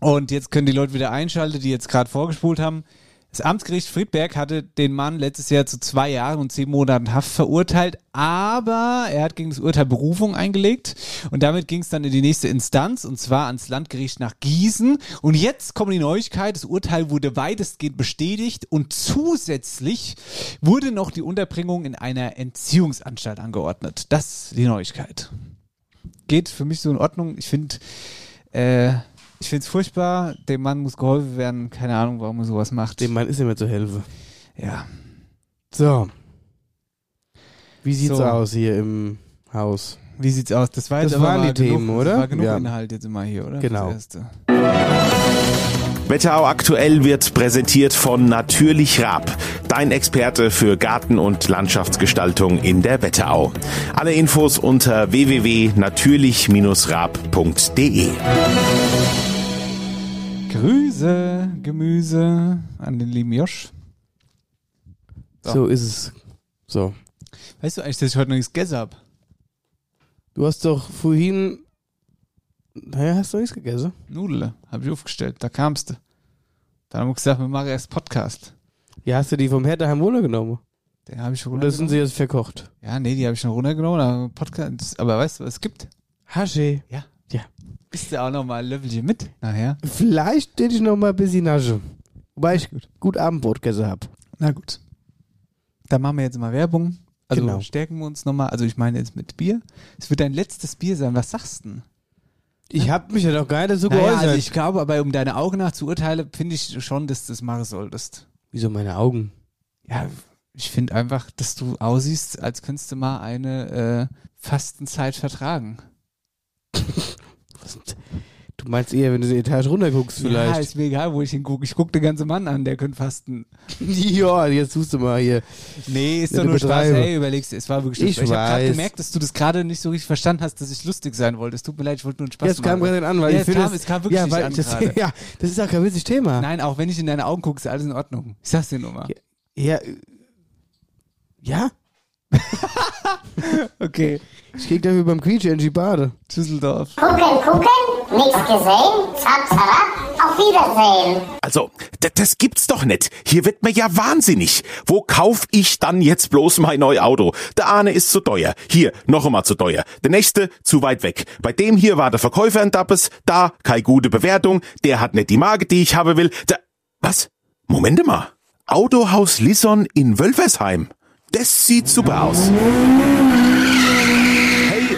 Und jetzt können die Leute wieder einschalten, die jetzt gerade vorgespult haben. Das Amtsgericht Friedberg hatte den Mann letztes Jahr zu zwei Jahren und zehn Monaten Haft verurteilt, aber er hat gegen das Urteil Berufung eingelegt und damit ging es dann in die nächste Instanz und zwar ans Landgericht nach Gießen. Und jetzt kommt die Neuigkeit, das Urteil wurde weitestgehend bestätigt und zusätzlich wurde noch die Unterbringung in einer Entziehungsanstalt angeordnet. Das ist die Neuigkeit. Geht für mich so in Ordnung. Ich finde, äh, ich finde es furchtbar. Dem Mann muss geholfen werden. Keine Ahnung, warum er sowas macht. Dem Mann ist immer zu helfen. ja. So. Wie sieht's So. aus hier im Haus? Wie sieht's aus? Das war jetzt Das aber waren die genug, Themen, oder? Das war genug Ja. Inhalt jetzt immer hier, oder? Genau. Wetterau aktuell wird präsentiert von Natürlich Raab, dein Experte für Garten- und Landschaftsgestaltung in der Wetterau. Alle Infos unter www.natürlich-raab.de. Grüße, Gemüse an den lieben Josch. So, So. ist es. So. Weißt du eigentlich, dass ich heute noch nichts gegessen habe? Du hast doch vorhin. Naja, hast du nichts gegessen? Nudeln habe ich aufgestellt. Da kamst du. Dann haben wir gesagt, wir machen erst Podcast. Ja, hast du die vom Herd daheim runtergenommen? Den habe ich schon Oder sind runtergenommen. sie jetzt verkocht? Ja, nee, die habe ich schon runtergenommen. Aber Podcast. Aber weißt du, was es gibt? Hasche. Ja. Bist du auch noch mal ein Löffelchen mit nachher? Vielleicht hätte ich noch mal ein bisschen Nasche. Wobei ich Gut. gut Abendbrot gegessen habe. Na gut. Dann machen wir jetzt mal Werbung. Also Genau. stärken wir uns nochmal. Also ich meine jetzt mit Bier. Es wird dein letztes Bier sein. Was sagst du denn? Ich habe mich ja doch gar nicht dazu Naja, geäußert. also ich glaube, aber um deine Augen nach zu urteilen, finde ich schon, dass du das machen solltest. Wieso meine Augen? Ja, ich finde einfach, dass du aussiehst, als könntest du mal eine äh, Fastenzeit vertragen. Du meinst eher, wenn du die Etage runterguckst Ja, vielleicht. ist mir egal, wo ich hingucke. Ich gucke den ganzen Mann an, der könnte fasten. Ja, jetzt tust du mal hier. Nee, ist doch nur Spaß. übertreiben. Ey, überlegst du, es war wirklich Ich Spaß. Ich habe gerade gemerkt, dass du das gerade nicht so richtig verstanden hast, dass ich lustig sein wollte. Es tut mir leid, ich wollte nur einen Spaß Jetzt kam machen. gerade an, weil ja, ich es finde. kam, es- es kam wirklich ja, nicht an das, gerade. ja, das ist auch kein witziges Thema. Nein, auch wenn ich in deine Augen gucke, ist alles in Ordnung. Ich sag's dir nur mal. Ja. äh, Ja? Okay. Ich krieg dafür beim Quietsch in Bade. Düsseldorf. Gucken, gucken, nichts gesehen, zap, zap, auf Wiedersehen. Also, das gibt's doch nicht. Hier wird mir ja wahnsinnig. Wo kauf ich dann jetzt bloß mein neues Auto? Der eine ist zu teuer. Hier, noch einmal zu teuer. Der nächste zu weit weg. Bei dem hier war der Verkäufer ein Dappes. Da, keine gute Bewertung. Der hat nicht die Marke, die ich haben will. Da, was? Moment mal. Autohaus Lisson in Wölfersheim. Das sieht super aus.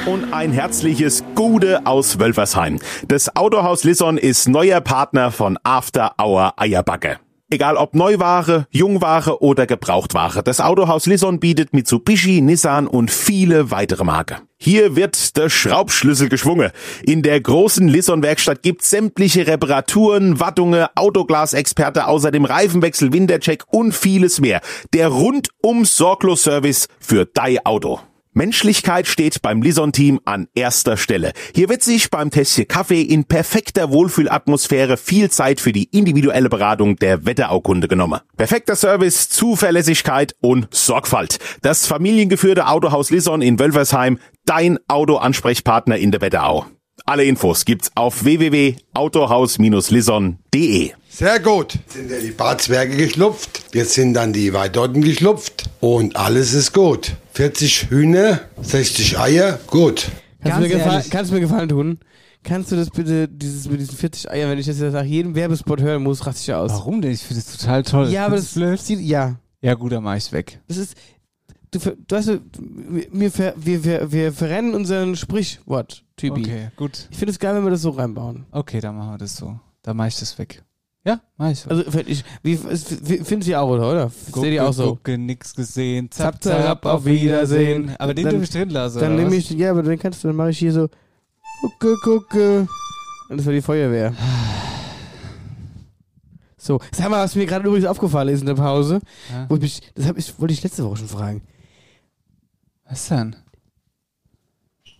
Und ein herzliches Gude aus Wölfersheim. Das Autohaus Lisson ist neuer Partner von After Hour Eierbacke. Egal ob Neuware, Jungware oder Gebrauchtware, das Autohaus Lisson bietet Mitsubishi, Nissan und viele weitere Marken. Hier wird der Schraubschlüssel geschwungen. In der großen Lisson-Werkstatt gibt's sämtliche Reparaturen, Wattungen, Autoglasexperte, außerdem Reifenwechsel, Wintercheck und vieles mehr. Der rundum sorglos Service für dein Auto. Menschlichkeit steht beim Lison-Team an erster Stelle. Hier wird sich beim Tässchen Kaffee in perfekter Wohlfühlatmosphäre viel Zeit für die individuelle Beratung der Wetteraukunde genommen. Perfekter Service, Zuverlässigkeit und Sorgfalt. Das familiengeführte Autohaus Lison in Wölfersheim, dein Autoansprechpartner in der Wetterau. Alle Infos gibt's auf www.autohaus-lison.de. Sehr gut. Sind ja die Barzwerge geschlupft. Jetzt sind dann die Weidotten geschlupft. Und alles ist gut. 40 Hühner, 60 Eier, gut. Kannst du, mir kannst du mir gefallen tun? Kannst du das bitte, dieses mit diesen 40 Eiern, wenn ich das jetzt nach jedem Werbespot hören muss, raste ich ja aus. Warum denn? Ich finde das total toll. Ja, aber das du blöd. Sieht, ja, Ja, gut, dann mach ich's weg. das ist, du, du weißt, du, wir, wir, wir, wir verrennen unseren Sprichwort, Typi. Okay, gut. Ich finde es geil, wenn wir das so reinbauen. Okay, dann machen wir das so. Dann mach ich das weg. Ja, mach ich so. Also, ich, wie, es- finden Sie auch, oder? oder? Seht ihr auch so? Gucke, nix gesehen. Zap, zap, auf Wiedersehen. Aber den Dann- ich drin lassen. Dann nehme ich, ja, aber dann kannst du, dann mache ich hier so, gucke, gucke. Und das war die Feuerwehr. So, sag mal, was mir gerade übrigens aufgefallen ist in der Pause, Ja. wo ich das hab ich, wollte ich letzte Woche schon fragen. Was denn?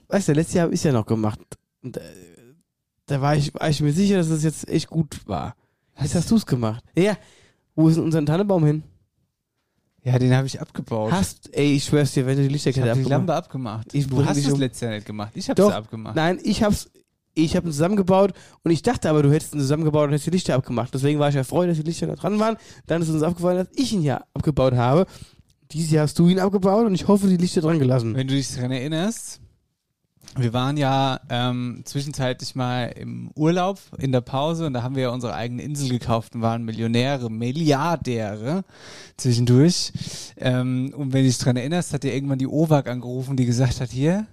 Weißt du, letztes Jahr habe ich ja noch gemacht. Und, äh, da war ich, war ich mir sicher, dass es jetzt echt gut war. Jetzt hast du es gemacht. Ja, wo ist denn unser Tannenbaum hin? Ja, den habe ich abgebaut. Hast, ey, ich schwör's dir, wenn du die ich Lichterkette habe die abgemacht Lampe abgemacht. Ich du hast es um. letztes Jahr nicht gemacht. Ich habe es abgemacht. Nein, ich hab's, ich hab ihn zusammengebaut und ich dachte aber, du hättest ihn zusammengebaut und hättest die Lichter abgemacht. Deswegen war ich erfreut, dass die Lichter da dran waren. Dann ist uns aufgefallen, dass ich ihn ja abgebaut habe. Dieses Jahr hast du ihn abgebaut und ich hoffe, die Lichter dran gelassen. Wenn du dich daran erinnerst, wir waren ja ähm, zwischenzeitlich mal im Urlaub in der Pause und da haben wir ja unsere eigene Insel gekauft und waren Millionäre, Milliardäre zwischendurch. Ähm, und wenn du dich daran erinnerst, hat dir irgendwann die OWAG angerufen, die gesagt hat, hier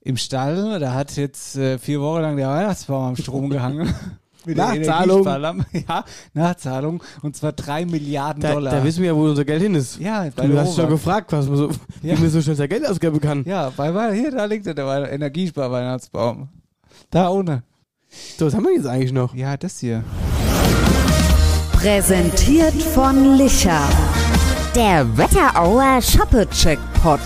im Stall, da hat jetzt äh, vier Wochen lang der Weihnachtsbaum am Strom gehangen. Nachzahlung. Ja, Nachzahlung. Und zwar drei Milliarden Da, Dollar. da wissen wir ja, wo unser Geld hin ist. ja, bei Du hast OWAG. gefragt, was man so, Ja. wie man so schnell sein Geld ausgeben kann. Ja, bei, bei, hier, da liegt er, der Wei- Energiespar-Weihnachtsbaum. Da ohne. So, was haben wir jetzt eigentlich noch? Ja, das hier. Präsentiert von Licher. Der Wetterauer Shoppe-Checkpot.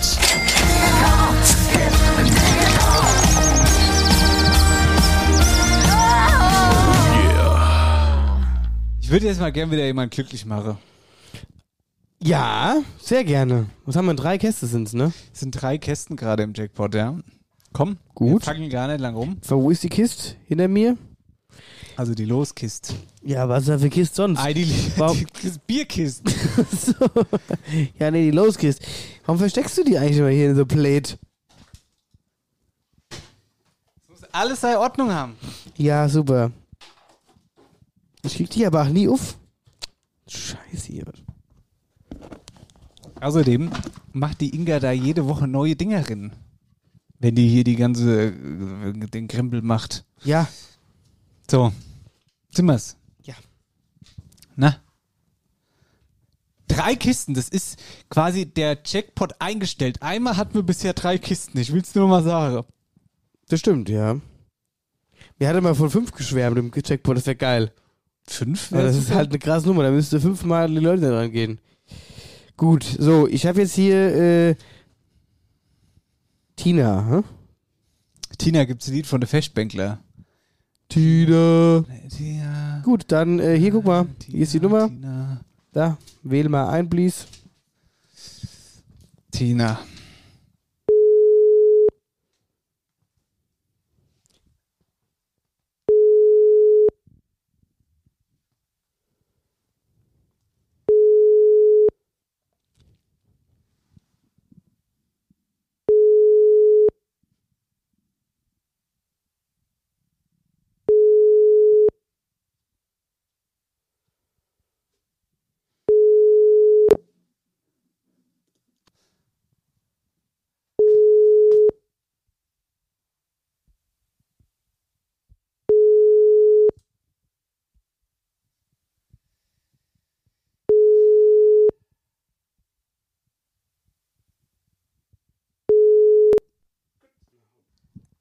Ich würde jetzt mal gern wieder jemanden glücklich machen. Ja, sehr gerne. Was haben wir? Drei Käste sind's, ne? Es sind drei Kästen gerade im Jackpot, ja. Komm, Gut. Wir fackeln gar nicht lang rum. Wo ist die Kiste? Hinter mir? Also die Loskist. Ja, was ist da für Kiste sonst? Ah, die, die, die Bierkisten. so. Ja, nee, die Loskiste. Warum versteckst du die eigentlich immer hier in so Plate? Alles sei Ordnung haben. Ja, super. Ich krieg die aber auch nie auf. Scheiße hier. Außerdem macht die Inga da jede Woche neue Dinger rein. Wenn die hier die ganze, äh, den Krempel macht. Ja, So. Wir's? Ja. Na? Drei Kisten, das ist quasi der Jackpot eingestellt. Einmal hatten wir bisher drei Kisten. Ich will's nur mal sagen. das stimmt, ja. Wir hatten mal von fünf geschwärmt im Checkpoint, das wäre geil. Fünf? Aber das ist halt eine krasse Nummer, da müsste fünfmal die Leute dran gehen. Gut, so, ich habe jetzt hier äh, Tina, hä? Tina gibt's ein Lied von der Festbänkler. Tina. Tina. Gut, dann äh, hier guck mal, hier ist die Nummer. Tina. Da, wähl mal ein, please. Tina.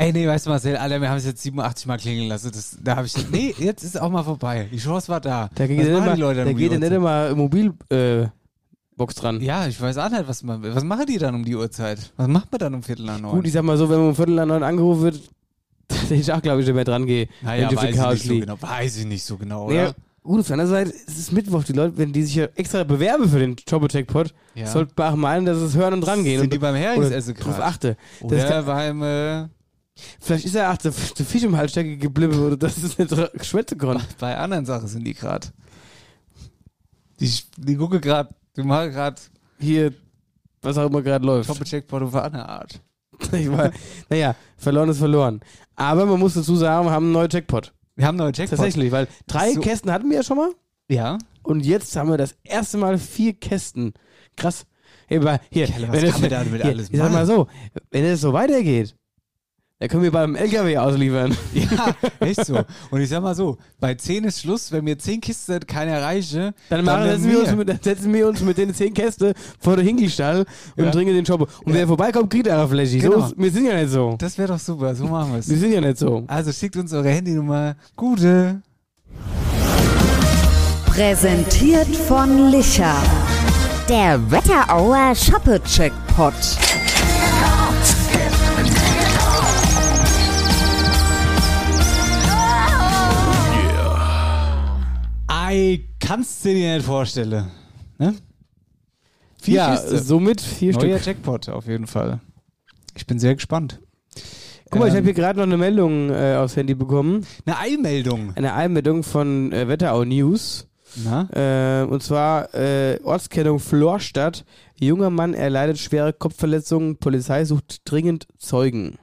Ey, nee, weißt du, Marcel, Alter, wir haben es jetzt 87 Mal klingeln lassen. Das, da habe ich. Nee, jetzt ist auch mal vorbei. Die Chance war da. Da geht ja nicht da um geht ja nicht Uhrzeit? mal Mobil äh, dran. Ja, ich weiß auch nicht, was, man, was machen die dann um die Uhrzeit? Was macht man dann um Viertel nach neun? Gut, ich sag mal so, wenn man um Viertel nach neun angerufen wird, dass ich auch, glaube ich, nicht mehr dran gehe. naja, weiß ich, nicht so genau, weiß ich nicht so genau, Ja, oder? gut, auf der anderen Seite, es ist Mittwoch, die Leute, wenn die sich ja extra bewerben für den Jobbo-Jackpot, Ja. sollten meinen, dass es hören und dran gehen. Sind und, die beim drauf gerade? achte. Das Oder kann, beim, äh, Vielleicht ist er auch der, der Fisch im Hals stecken geblieben oder das ist nicht schwätzen konnte. Bei anderen Sachen sind die gerade. Die, die gucke gerade, die machen gerade Hier, was auch immer gerade läuft. Top-Checkpot auf eine Art. Ich war, naja, verloren ist verloren. Aber man muss dazu sagen, wir haben einen neuen Jackpot. Wir haben neue Jackpot. Tatsächlich, weil drei So. Kästen hatten wir ja schon mal. Ja. Und jetzt haben wir das erste Mal vier Kästen. Krass. Hey, hier, Kerle, was wenn es- hier, alles Ich sag mal so, wenn es so weitergeht, dann können wir beim LKW ausliefern. Ja, echt so. Und ich sag mal so, bei 10 ist Schluss, wenn mir 10 Kisten keine erreiche, Dann, machen, nehmen setzen, wir uns mit, dann setzen wir uns mit den zehn Kästen vor den Hinkelstall und Ja. trinken den Shop. Und wer vorbeikommt, kriegt er eine Fläche. So Genau. ist, wir sind ja nicht so. Das wäre doch super, so machen wir es. Wir sind ja nicht so. Also schickt uns eure Handynummer. Gute. Präsentiert von Licher. Der Wetterauer Shoppe-Checkpot. Ei, kannst du dir nicht vorstellen. Ne? Vier ja, Kisten. somit vier Neuer Stück. Jackpot auf jeden Fall. Ich bin sehr gespannt. Guck mal, ich Ähm, habe hier gerade noch eine Meldung äh, aufs Handy bekommen. Eine Eilmeldung. Eine Einmeldung von äh, Wetterau News. Äh, und zwar äh, Ortskennung Florstadt. Junger Mann erleidet schwere Kopfverletzungen. Polizei sucht dringend Zeugen.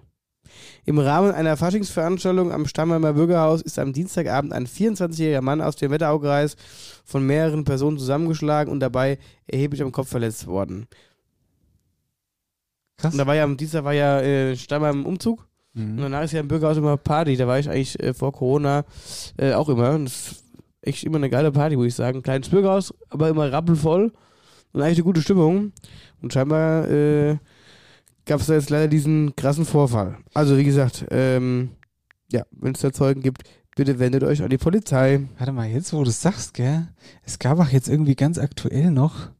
Im Rahmen einer Faschingsveranstaltung am Stammheimer Bürgerhaus ist am Dienstagabend ein 24-jähriger Mann aus dem Wetteraukreis von mehreren Personen zusammengeschlagen und dabei erheblich am Kopf verletzt worden. Krass. Und da war ja am Dienstag war ja äh, Stammheim im Umzug. Und Mhm. danach ist ja im Bürgerhaus immer Party. Da war ich eigentlich äh, vor Corona äh, auch immer. Und das ist echt immer eine geile Party, würde ich sagen. Kleines Bürgerhaus, aber immer rappelvoll. Und eigentlich eine gute Stimmung. Und scheinbar äh, gab es da jetzt leider diesen krassen Vorfall. Also wie gesagt, ähm, ja, wenn es da Zeugen gibt, bitte wendet euch an die Polizei. Warte mal, jetzt wo du es sagst, gell? Es gab auch jetzt irgendwie ganz aktuell noch.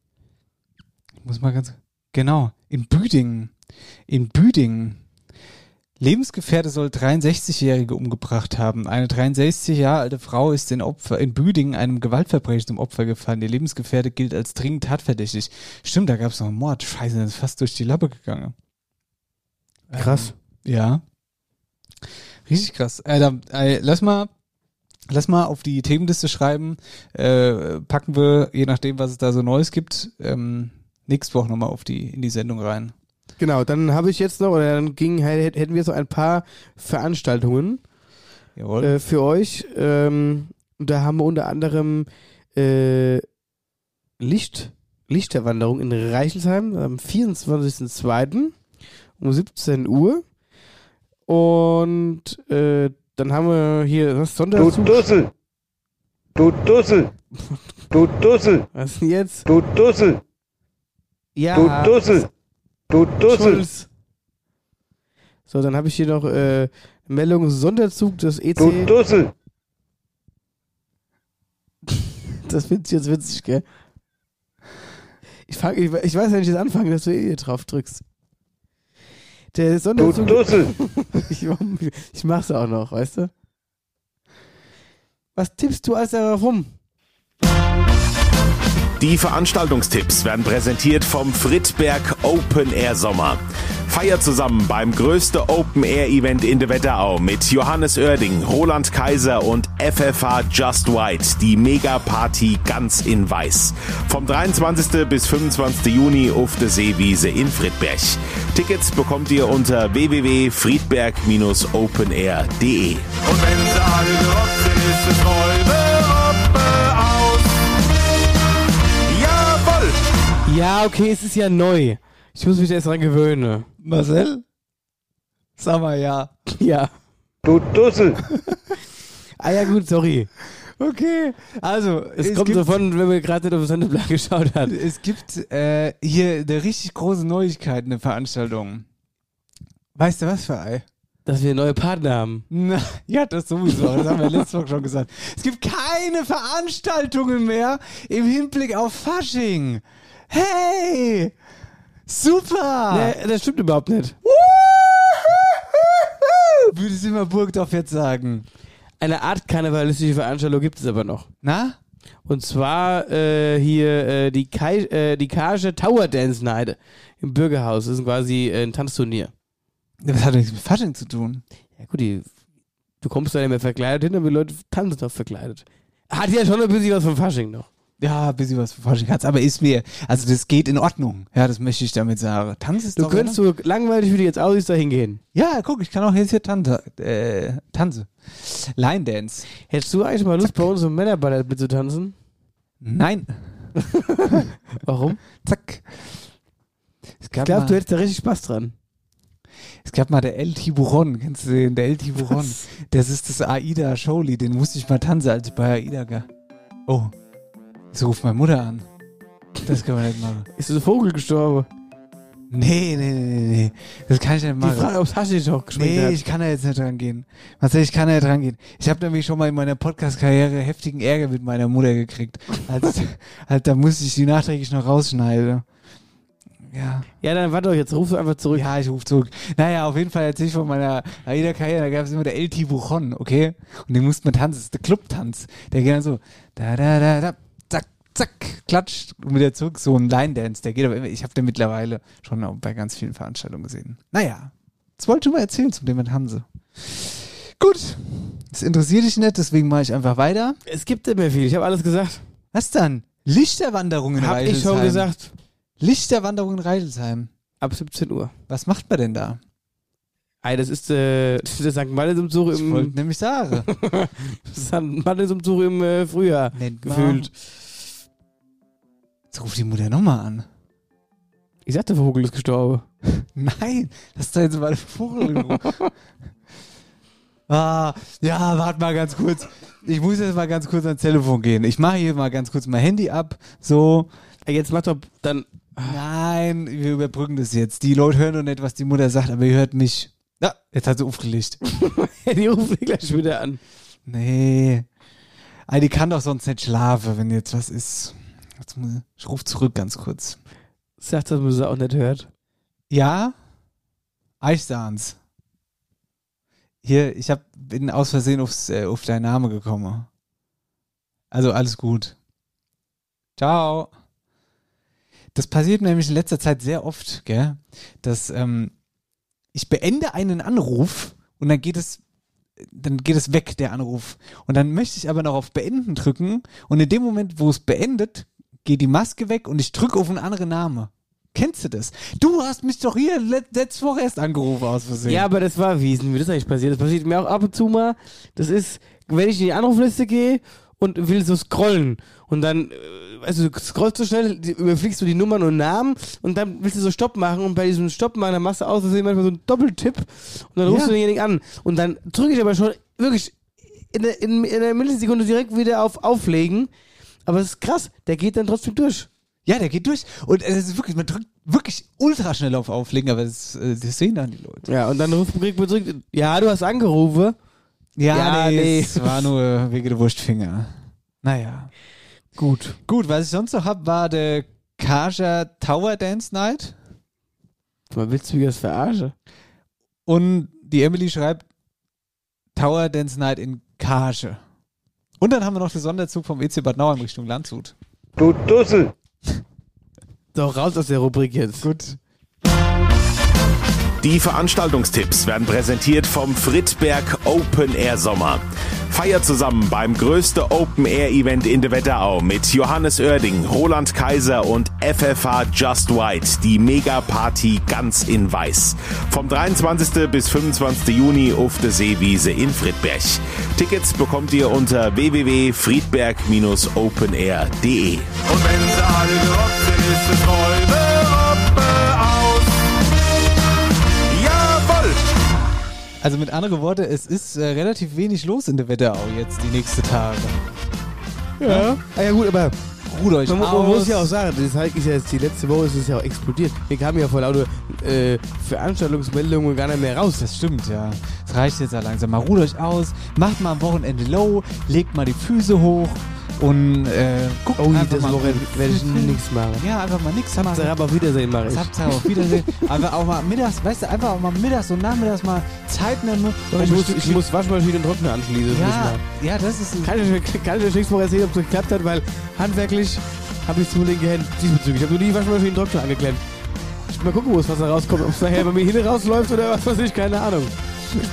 Ich muss mal ganz. Genau, in Büdingen. In Büdingen. Lebensgefährte soll 63-Jährige umgebracht haben. Eine 63 Jahre alte Frau ist in, Opfer, in Büdingen einem Gewaltverbrechen zum Opfer gefallen. Ihr Lebensgefährte gilt als dringend tatverdächtig. Stimmt, da gab es noch einen Mord. Scheiße, das ist fast durch die Lappe gegangen. Krass. Ähm, ja. Richtig krass. Äh, da, äh, lass mal, lass mal auf die Themenliste schreiben. Äh, packen wir, je nachdem, was es da so Neues gibt, ähm, nächste Woche nochmal auf die, in die Sendung rein. Genau, dann habe ich jetzt noch, oder dann ging, hätten wir so ein paar Veranstaltungen. Äh, für euch. Ähm, da haben wir unter anderem äh, Licht, Lichterwanderung in Reichelsheim am 24.02. um 17 Uhr. Und äh, dann haben wir hier was Sonderzug. Du Dussel! Du Dussel! Du Dussel! Was denn jetzt? Du Dussel! Ja. Du Dussel! Du Dussel! Schulz. So, dann habe ich hier noch äh, Meldung Sonderzug des EC. Du Dussel! Das findest du jetzt witzig, gell? Ich, fang, ich, ich weiß, wenn ich jetzt anfange, dass du eh hier drauf drückst. Der Sonderzug. Du Dussel! ich, ich mach's auch noch, weißt du? Was tippst du als darauf rum? Die Veranstaltungstipps werden präsentiert vom Friedberg Open Air Sommer. Feiert zusammen beim größten Open Air Event in der Wetterau mit Johannes Oerding, Roland Kaiser und FFH Just White, die Mega-Party ganz in weiß. Vom 23. bis 25. Juni auf der Seewiese in Friedberg. Tickets bekommt ihr unter www.friedberg-openair.de. Und wenn sie alle gerockt sind, ist es Räume, Roppe aus. Jawoll! Ja, okay, es ist ja neu. Ich muss mich erst dran gewöhnen. Marcel? Sag mal ja. Ja. Du Dussel! Ah ja, gut, sorry. Okay, also Es, kommt so von, wenn man gerade auf das Sendeplan geschaut hat. Es gibt äh, hier eine richtig große Neuigkeit, eine Veranstaltung. Weißt du was für Ei? Dass wir neue Partner haben. Na, ja, das sowieso. Das haben wir letzte Woche schon gesagt. Es gibt keine Veranstaltungen mehr im Hinblick auf Fasching. Hey! Super! Nee, das stimmt überhaupt nicht. Würde Simmer Burgdorf jetzt sagen. Eine Art karnevalistische Veranstaltung gibt es aber noch. Na? Und zwar äh, hier äh, die, Kai, äh, die Kage Tower Dance Night im Bürgerhaus. Das ist quasi äh, ein Tanzturnier. Das hat nichts mit Fasching zu tun. Ja gut, die, du kommst da nicht mehr verkleidet hin, aber die Leute tanzen doch verkleidet. Hat ja schon ein bisschen was vom Fasching noch. Ja, ein bisschen was Fasching hat's, aber ist mir, also das geht in Ordnung. Ja, das möchte ich damit sagen. Tanz ist Du könntest so langweilig, wie du jetzt aussiehst, da hingehen. Ja, guck, ich kann auch jetzt hier tanze, äh, tanze. Line Dance. Hättest du eigentlich mal Lust, bei uns im Männerballett mitzutanzen? Nein. Warum? Zack. Es Ich glaube, du hättest da richtig Spaß dran. es gab mal der El Tiburon, kennst du den? Der El Tiburon. Was? Das ist das Aida Showli, den musste ich mal tanzen, als ich bei Aida war. Oh, jetzt ruft meine Mutter an. Das kann man nicht machen. Ist der Vogel gestorben? Nee, nee, nee, nee, nee. Das kann ich nicht Die machen. Frage, ob es Haschisch auch geschmeckt Nee, hat. ich kann da jetzt nicht dran gehen. Marcel, ich kann da nicht dran gehen. Ich habe nämlich schon mal in meiner Podcast-Karriere heftigen Ärger mit meiner Mutter gekriegt. Als, halt, da musste ich die nachträglich noch rausschneiden. Ja. Ja, dann warte doch, jetzt rufst du einfach zurück. Ja, ich rufe zurück. Naja, auf jeden Fall erzähl ich von meiner AIDA-Karriere, da gab es immer der El Tiburon, okay? Und den musste man tanzen, das ist der Clubtanz. Der geht dann so, da, da, da, da, zack, klatscht und wieder zurück. So ein Line-Dance, der geht aber immer, ich habe den mittlerweile schon bei ganz vielen Veranstaltungen gesehen. Naja, das wollte ich mal erzählen zum Thema Tanze. Gut, das interessiert dich nicht, deswegen mache ich einfach weiter. Es gibt nicht mehr viel, ich habe alles gesagt. Was dann? Lichterwanderung in Hab ich Reichelsheim. schon gesagt. Lichterwanderung in Reichelsheim. Ab 17 Uhr. Was macht man denn da? Ey, das ist äh, der St. Martinsumzug Ich im wollte nämlich sagen. St. Martinsumzug im äh, Frühjahr Nennt man- gefühlt. Jetzt ruft die Mutter nochmal an. Ich sagte, der Vogel ist gestorben. Nein, das ist doch jetzt mal ein Vogel. ah, ja, warte mal ganz kurz. Ich muss jetzt mal ganz kurz ans Telefon gehen. Ich mache hier mal ganz kurz mein Handy ab. So. Jetzt mach doch dann. Nein, wir überbrücken das jetzt. Die Leute hören doch nicht, was die Mutter sagt, aber ihr hört mich. Ja, jetzt hat sie aufgelegt. Die mich gleich wieder an. Nee. Ah, die kann doch sonst nicht schlafen, wenn jetzt was ist. Jetzt muss ich, ich ruf zurück ganz kurz. Sagt, dass man sie auch nicht hört. Ja, ich sah's. Hier, ich hab, bin aus Versehen aufs, äh, auf deinen Namen gekommen. Also alles gut. Ciao. Das passiert nämlich in letzter Zeit sehr oft, gell? Dass ähm, ich beende einen Anruf und dann geht es dann geht es weg, der Anruf. Und dann möchte ich aber noch auf Beenden drücken und in dem Moment, wo es beendet, geht die Maske weg und ich drücke auf einen anderen Namen. Kennst du das? Du hast mich doch hier let- letzte Woche erst angerufen aus Versehen. Ja, aber das war Wiesen, wie das eigentlich passiert. Das passiert mir auch ab und zu mal. Das ist, wenn ich in die Anrufliste gehe und will so scrollen und dann, äh, also du scrollst so schnell, überfliegst du die Nummern und Namen und dann willst du so Stopp machen und bei diesem Stopp machen, dann machst du aus Versehen manchmal so einen Doppeltipp und dann rufst Ja. du denjenigen an und dann drücke ich aber schon wirklich in der, in, in der Millisekunde direkt wieder auf Auflegen. Aber es ist krass, der geht dann trotzdem durch. Ja, der geht durch. Und es ist wirklich, man drückt wirklich ultra schnell auf Auflegen, aber das, äh, das sehen dann die Leute. Ja, und dann ruft man zurück, ja, du hast angerufen. Ja, Ja, nee, nee. es war nur wegen der Wurstfinger. Naja. Gut. Gut, was ich sonst noch hab, war der Kaja Tower Dance Night. Man willst du mich das verarschen? Und die Emily schreibt Tower Dance Night in Kage. Und dann haben wir noch den Sonderzug vom EC Bad Nauheim Richtung Landshut. Du Dussel. Doch, raus aus der Rubrik jetzt. Gut. Die Veranstaltungstipps werden präsentiert vom Friedberg Open Air Sommer. Feiert zusammen beim größten Open Air Event in der Wetterau mit Johannes Oerding, Roland Kaiser und FFH Just White, die Mega Party ganz in weiß. Vom 23. bis 25. Juni auf der Seewiese in Friedberg. Tickets bekommt ihr unter www.friedberg-openair.de. Und wenn sie alle gerockt sind, ist es Räume Also mit anderen Worten, es ist äh, relativ wenig los in der Wetterau jetzt die nächsten Tage. Ja. Ah, ja gut, aber Ruht euch man, man muss ja auch sagen, das ist ja jetzt die letzte Woche ist es ja auch explodiert. Wir kamen ja vor lauter äh, Veranstaltungsmeldungen gar nicht mehr raus. Das stimmt, ja. Es reicht jetzt ja langsam. Mal ruht euch aus, macht mal am Wochenende low, legt mal die Füße hoch und äh, guckt Oh, einfach das mal. Werde ich nichts machen. Ja, einfach mal nichts machen. Hauptsache auf Wiedersehen mache ich. ihr auf Wiedersehen. Aber auch mal mittags, weißt du, einfach auch mal mittags und nachmittags mal Zeit nehmen. Doch, ich, muss, ich muss Waschmaschine und Trockner anschließen. Ja, ja, das ist. Kann ich, kann ich euch Woche erzählen, ob es geklappt hat, weil handwerklich habe ich zu linke Hände diesbezüglich. Ich habe nur die Waschmaschine und Trockner angeklemmt. Ich mal gucken, wo das Wasser rauskommt. Ob es nachher bei mir hin rausläuft oder was weiß ich, keine Ahnung.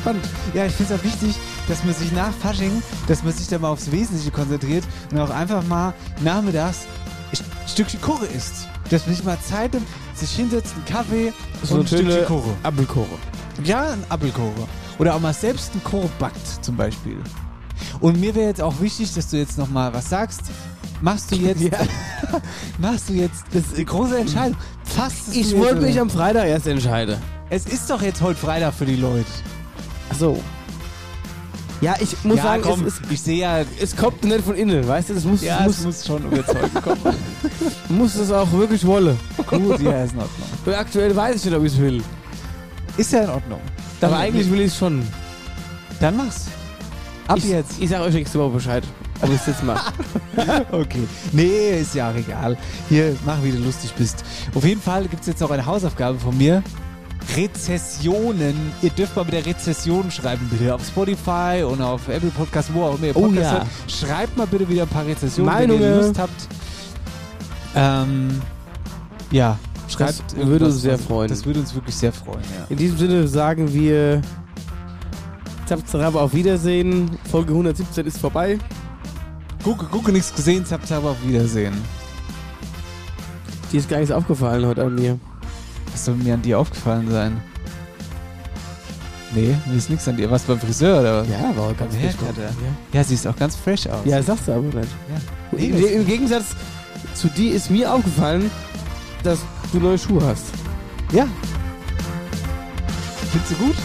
Spannend. Ja, ich finde es auch wichtig, dass man sich nach Fasching, dass man sich da mal aufs Wesentliche konzentriert und auch einfach mal nachmittags ein Stückchen Kuche isst. Dass man sich mal Zeit nimmt, sich hinsetzt, einen Kaffee So und ein Stückchen Kuche. Apfelkuche. Ja, ein Apfelkuche. Oder auch mal selbst einen Kuche backt, zum Beispiel. Und mir wäre jetzt auch wichtig, dass du jetzt noch mal was sagst. Machst du jetzt, machst du jetzt, das ist eine große Entscheidung. Fast Ich wollte mich am Freitag erst entscheiden. Es ist doch jetzt heute Freitag für die Leute. Ach so. Ja, ich muss ja, sagen, komm, es, ist, ich sehe ja, es kommt nicht von innen, weißt du? Das muss, ja, muss, es muss schon überzeugen kommen. muss es auch wirklich wollen. Gut, ja, ist in Ordnung. Weil aktuell weiß ich nicht, ob ich es will. Ist ja in Ordnung. Aber eigentlich will ich es schon. Dann mach's. Ab ich, jetzt. Ich sag euch nächste Woche Bescheid, ob ich es jetzt mache. Okay. Nee, ist ja auch egal. Hier, mach, wie du lustig bist. Auf jeden Fall gibt es jetzt noch eine Hausaufgabe von mir. Rezessionen. Ihr dürft mal mit der Rezession schreiben, bitte. Auf Spotify und auf Apple Podcast, wo auch immer ihr Oh Podcast ja. hört. Schreibt mal bitte wieder ein paar Rezessionen, wenn Meinungen. ihr Lust habt. Ähm, ja, schreibt. Das würde uns sehr freuen. Das würde uns wirklich sehr freuen, ja. In diesem Sinne sagen wir Zapzarab auf Wiedersehen. Folge 117 ist vorbei. Gucke, gucke, nichts gesehen, zap, zap, auf Wiedersehen. Die ist gar nichts aufgefallen heute an mir. Was soll mir an dir aufgefallen sein? Nee, mir ist nichts an dir. Was beim Friseur oder was? Ja, war ganz frisch ja. ja, sie ist auch ganz fresh aus. Ja, sagst du aber nicht. Ja. Im, Im Gegensatz zu dir ist mir aufgefallen, dass du neue Schuhe hast. Ja. Findest du gut?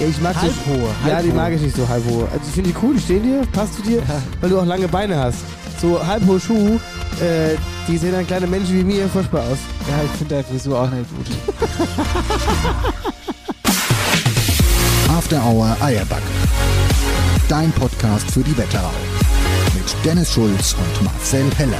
Ja, ich mag Halbhohe, So, ja, die halbhohe. mag ich nicht so halbhohe. Also ich finde die cool, die stehen dir, passt zu dir, weil du auch lange Beine hast. So halbhohe Schuhe, äh, die sehen dann kleine Menschen wie mir furchtbar aus. Ja, ich finde deine Frisur auch nicht gut. After Hour Eierbacke. Dein Podcast für die Wetterau. Mit Dennis Schulz und Marcel Heller.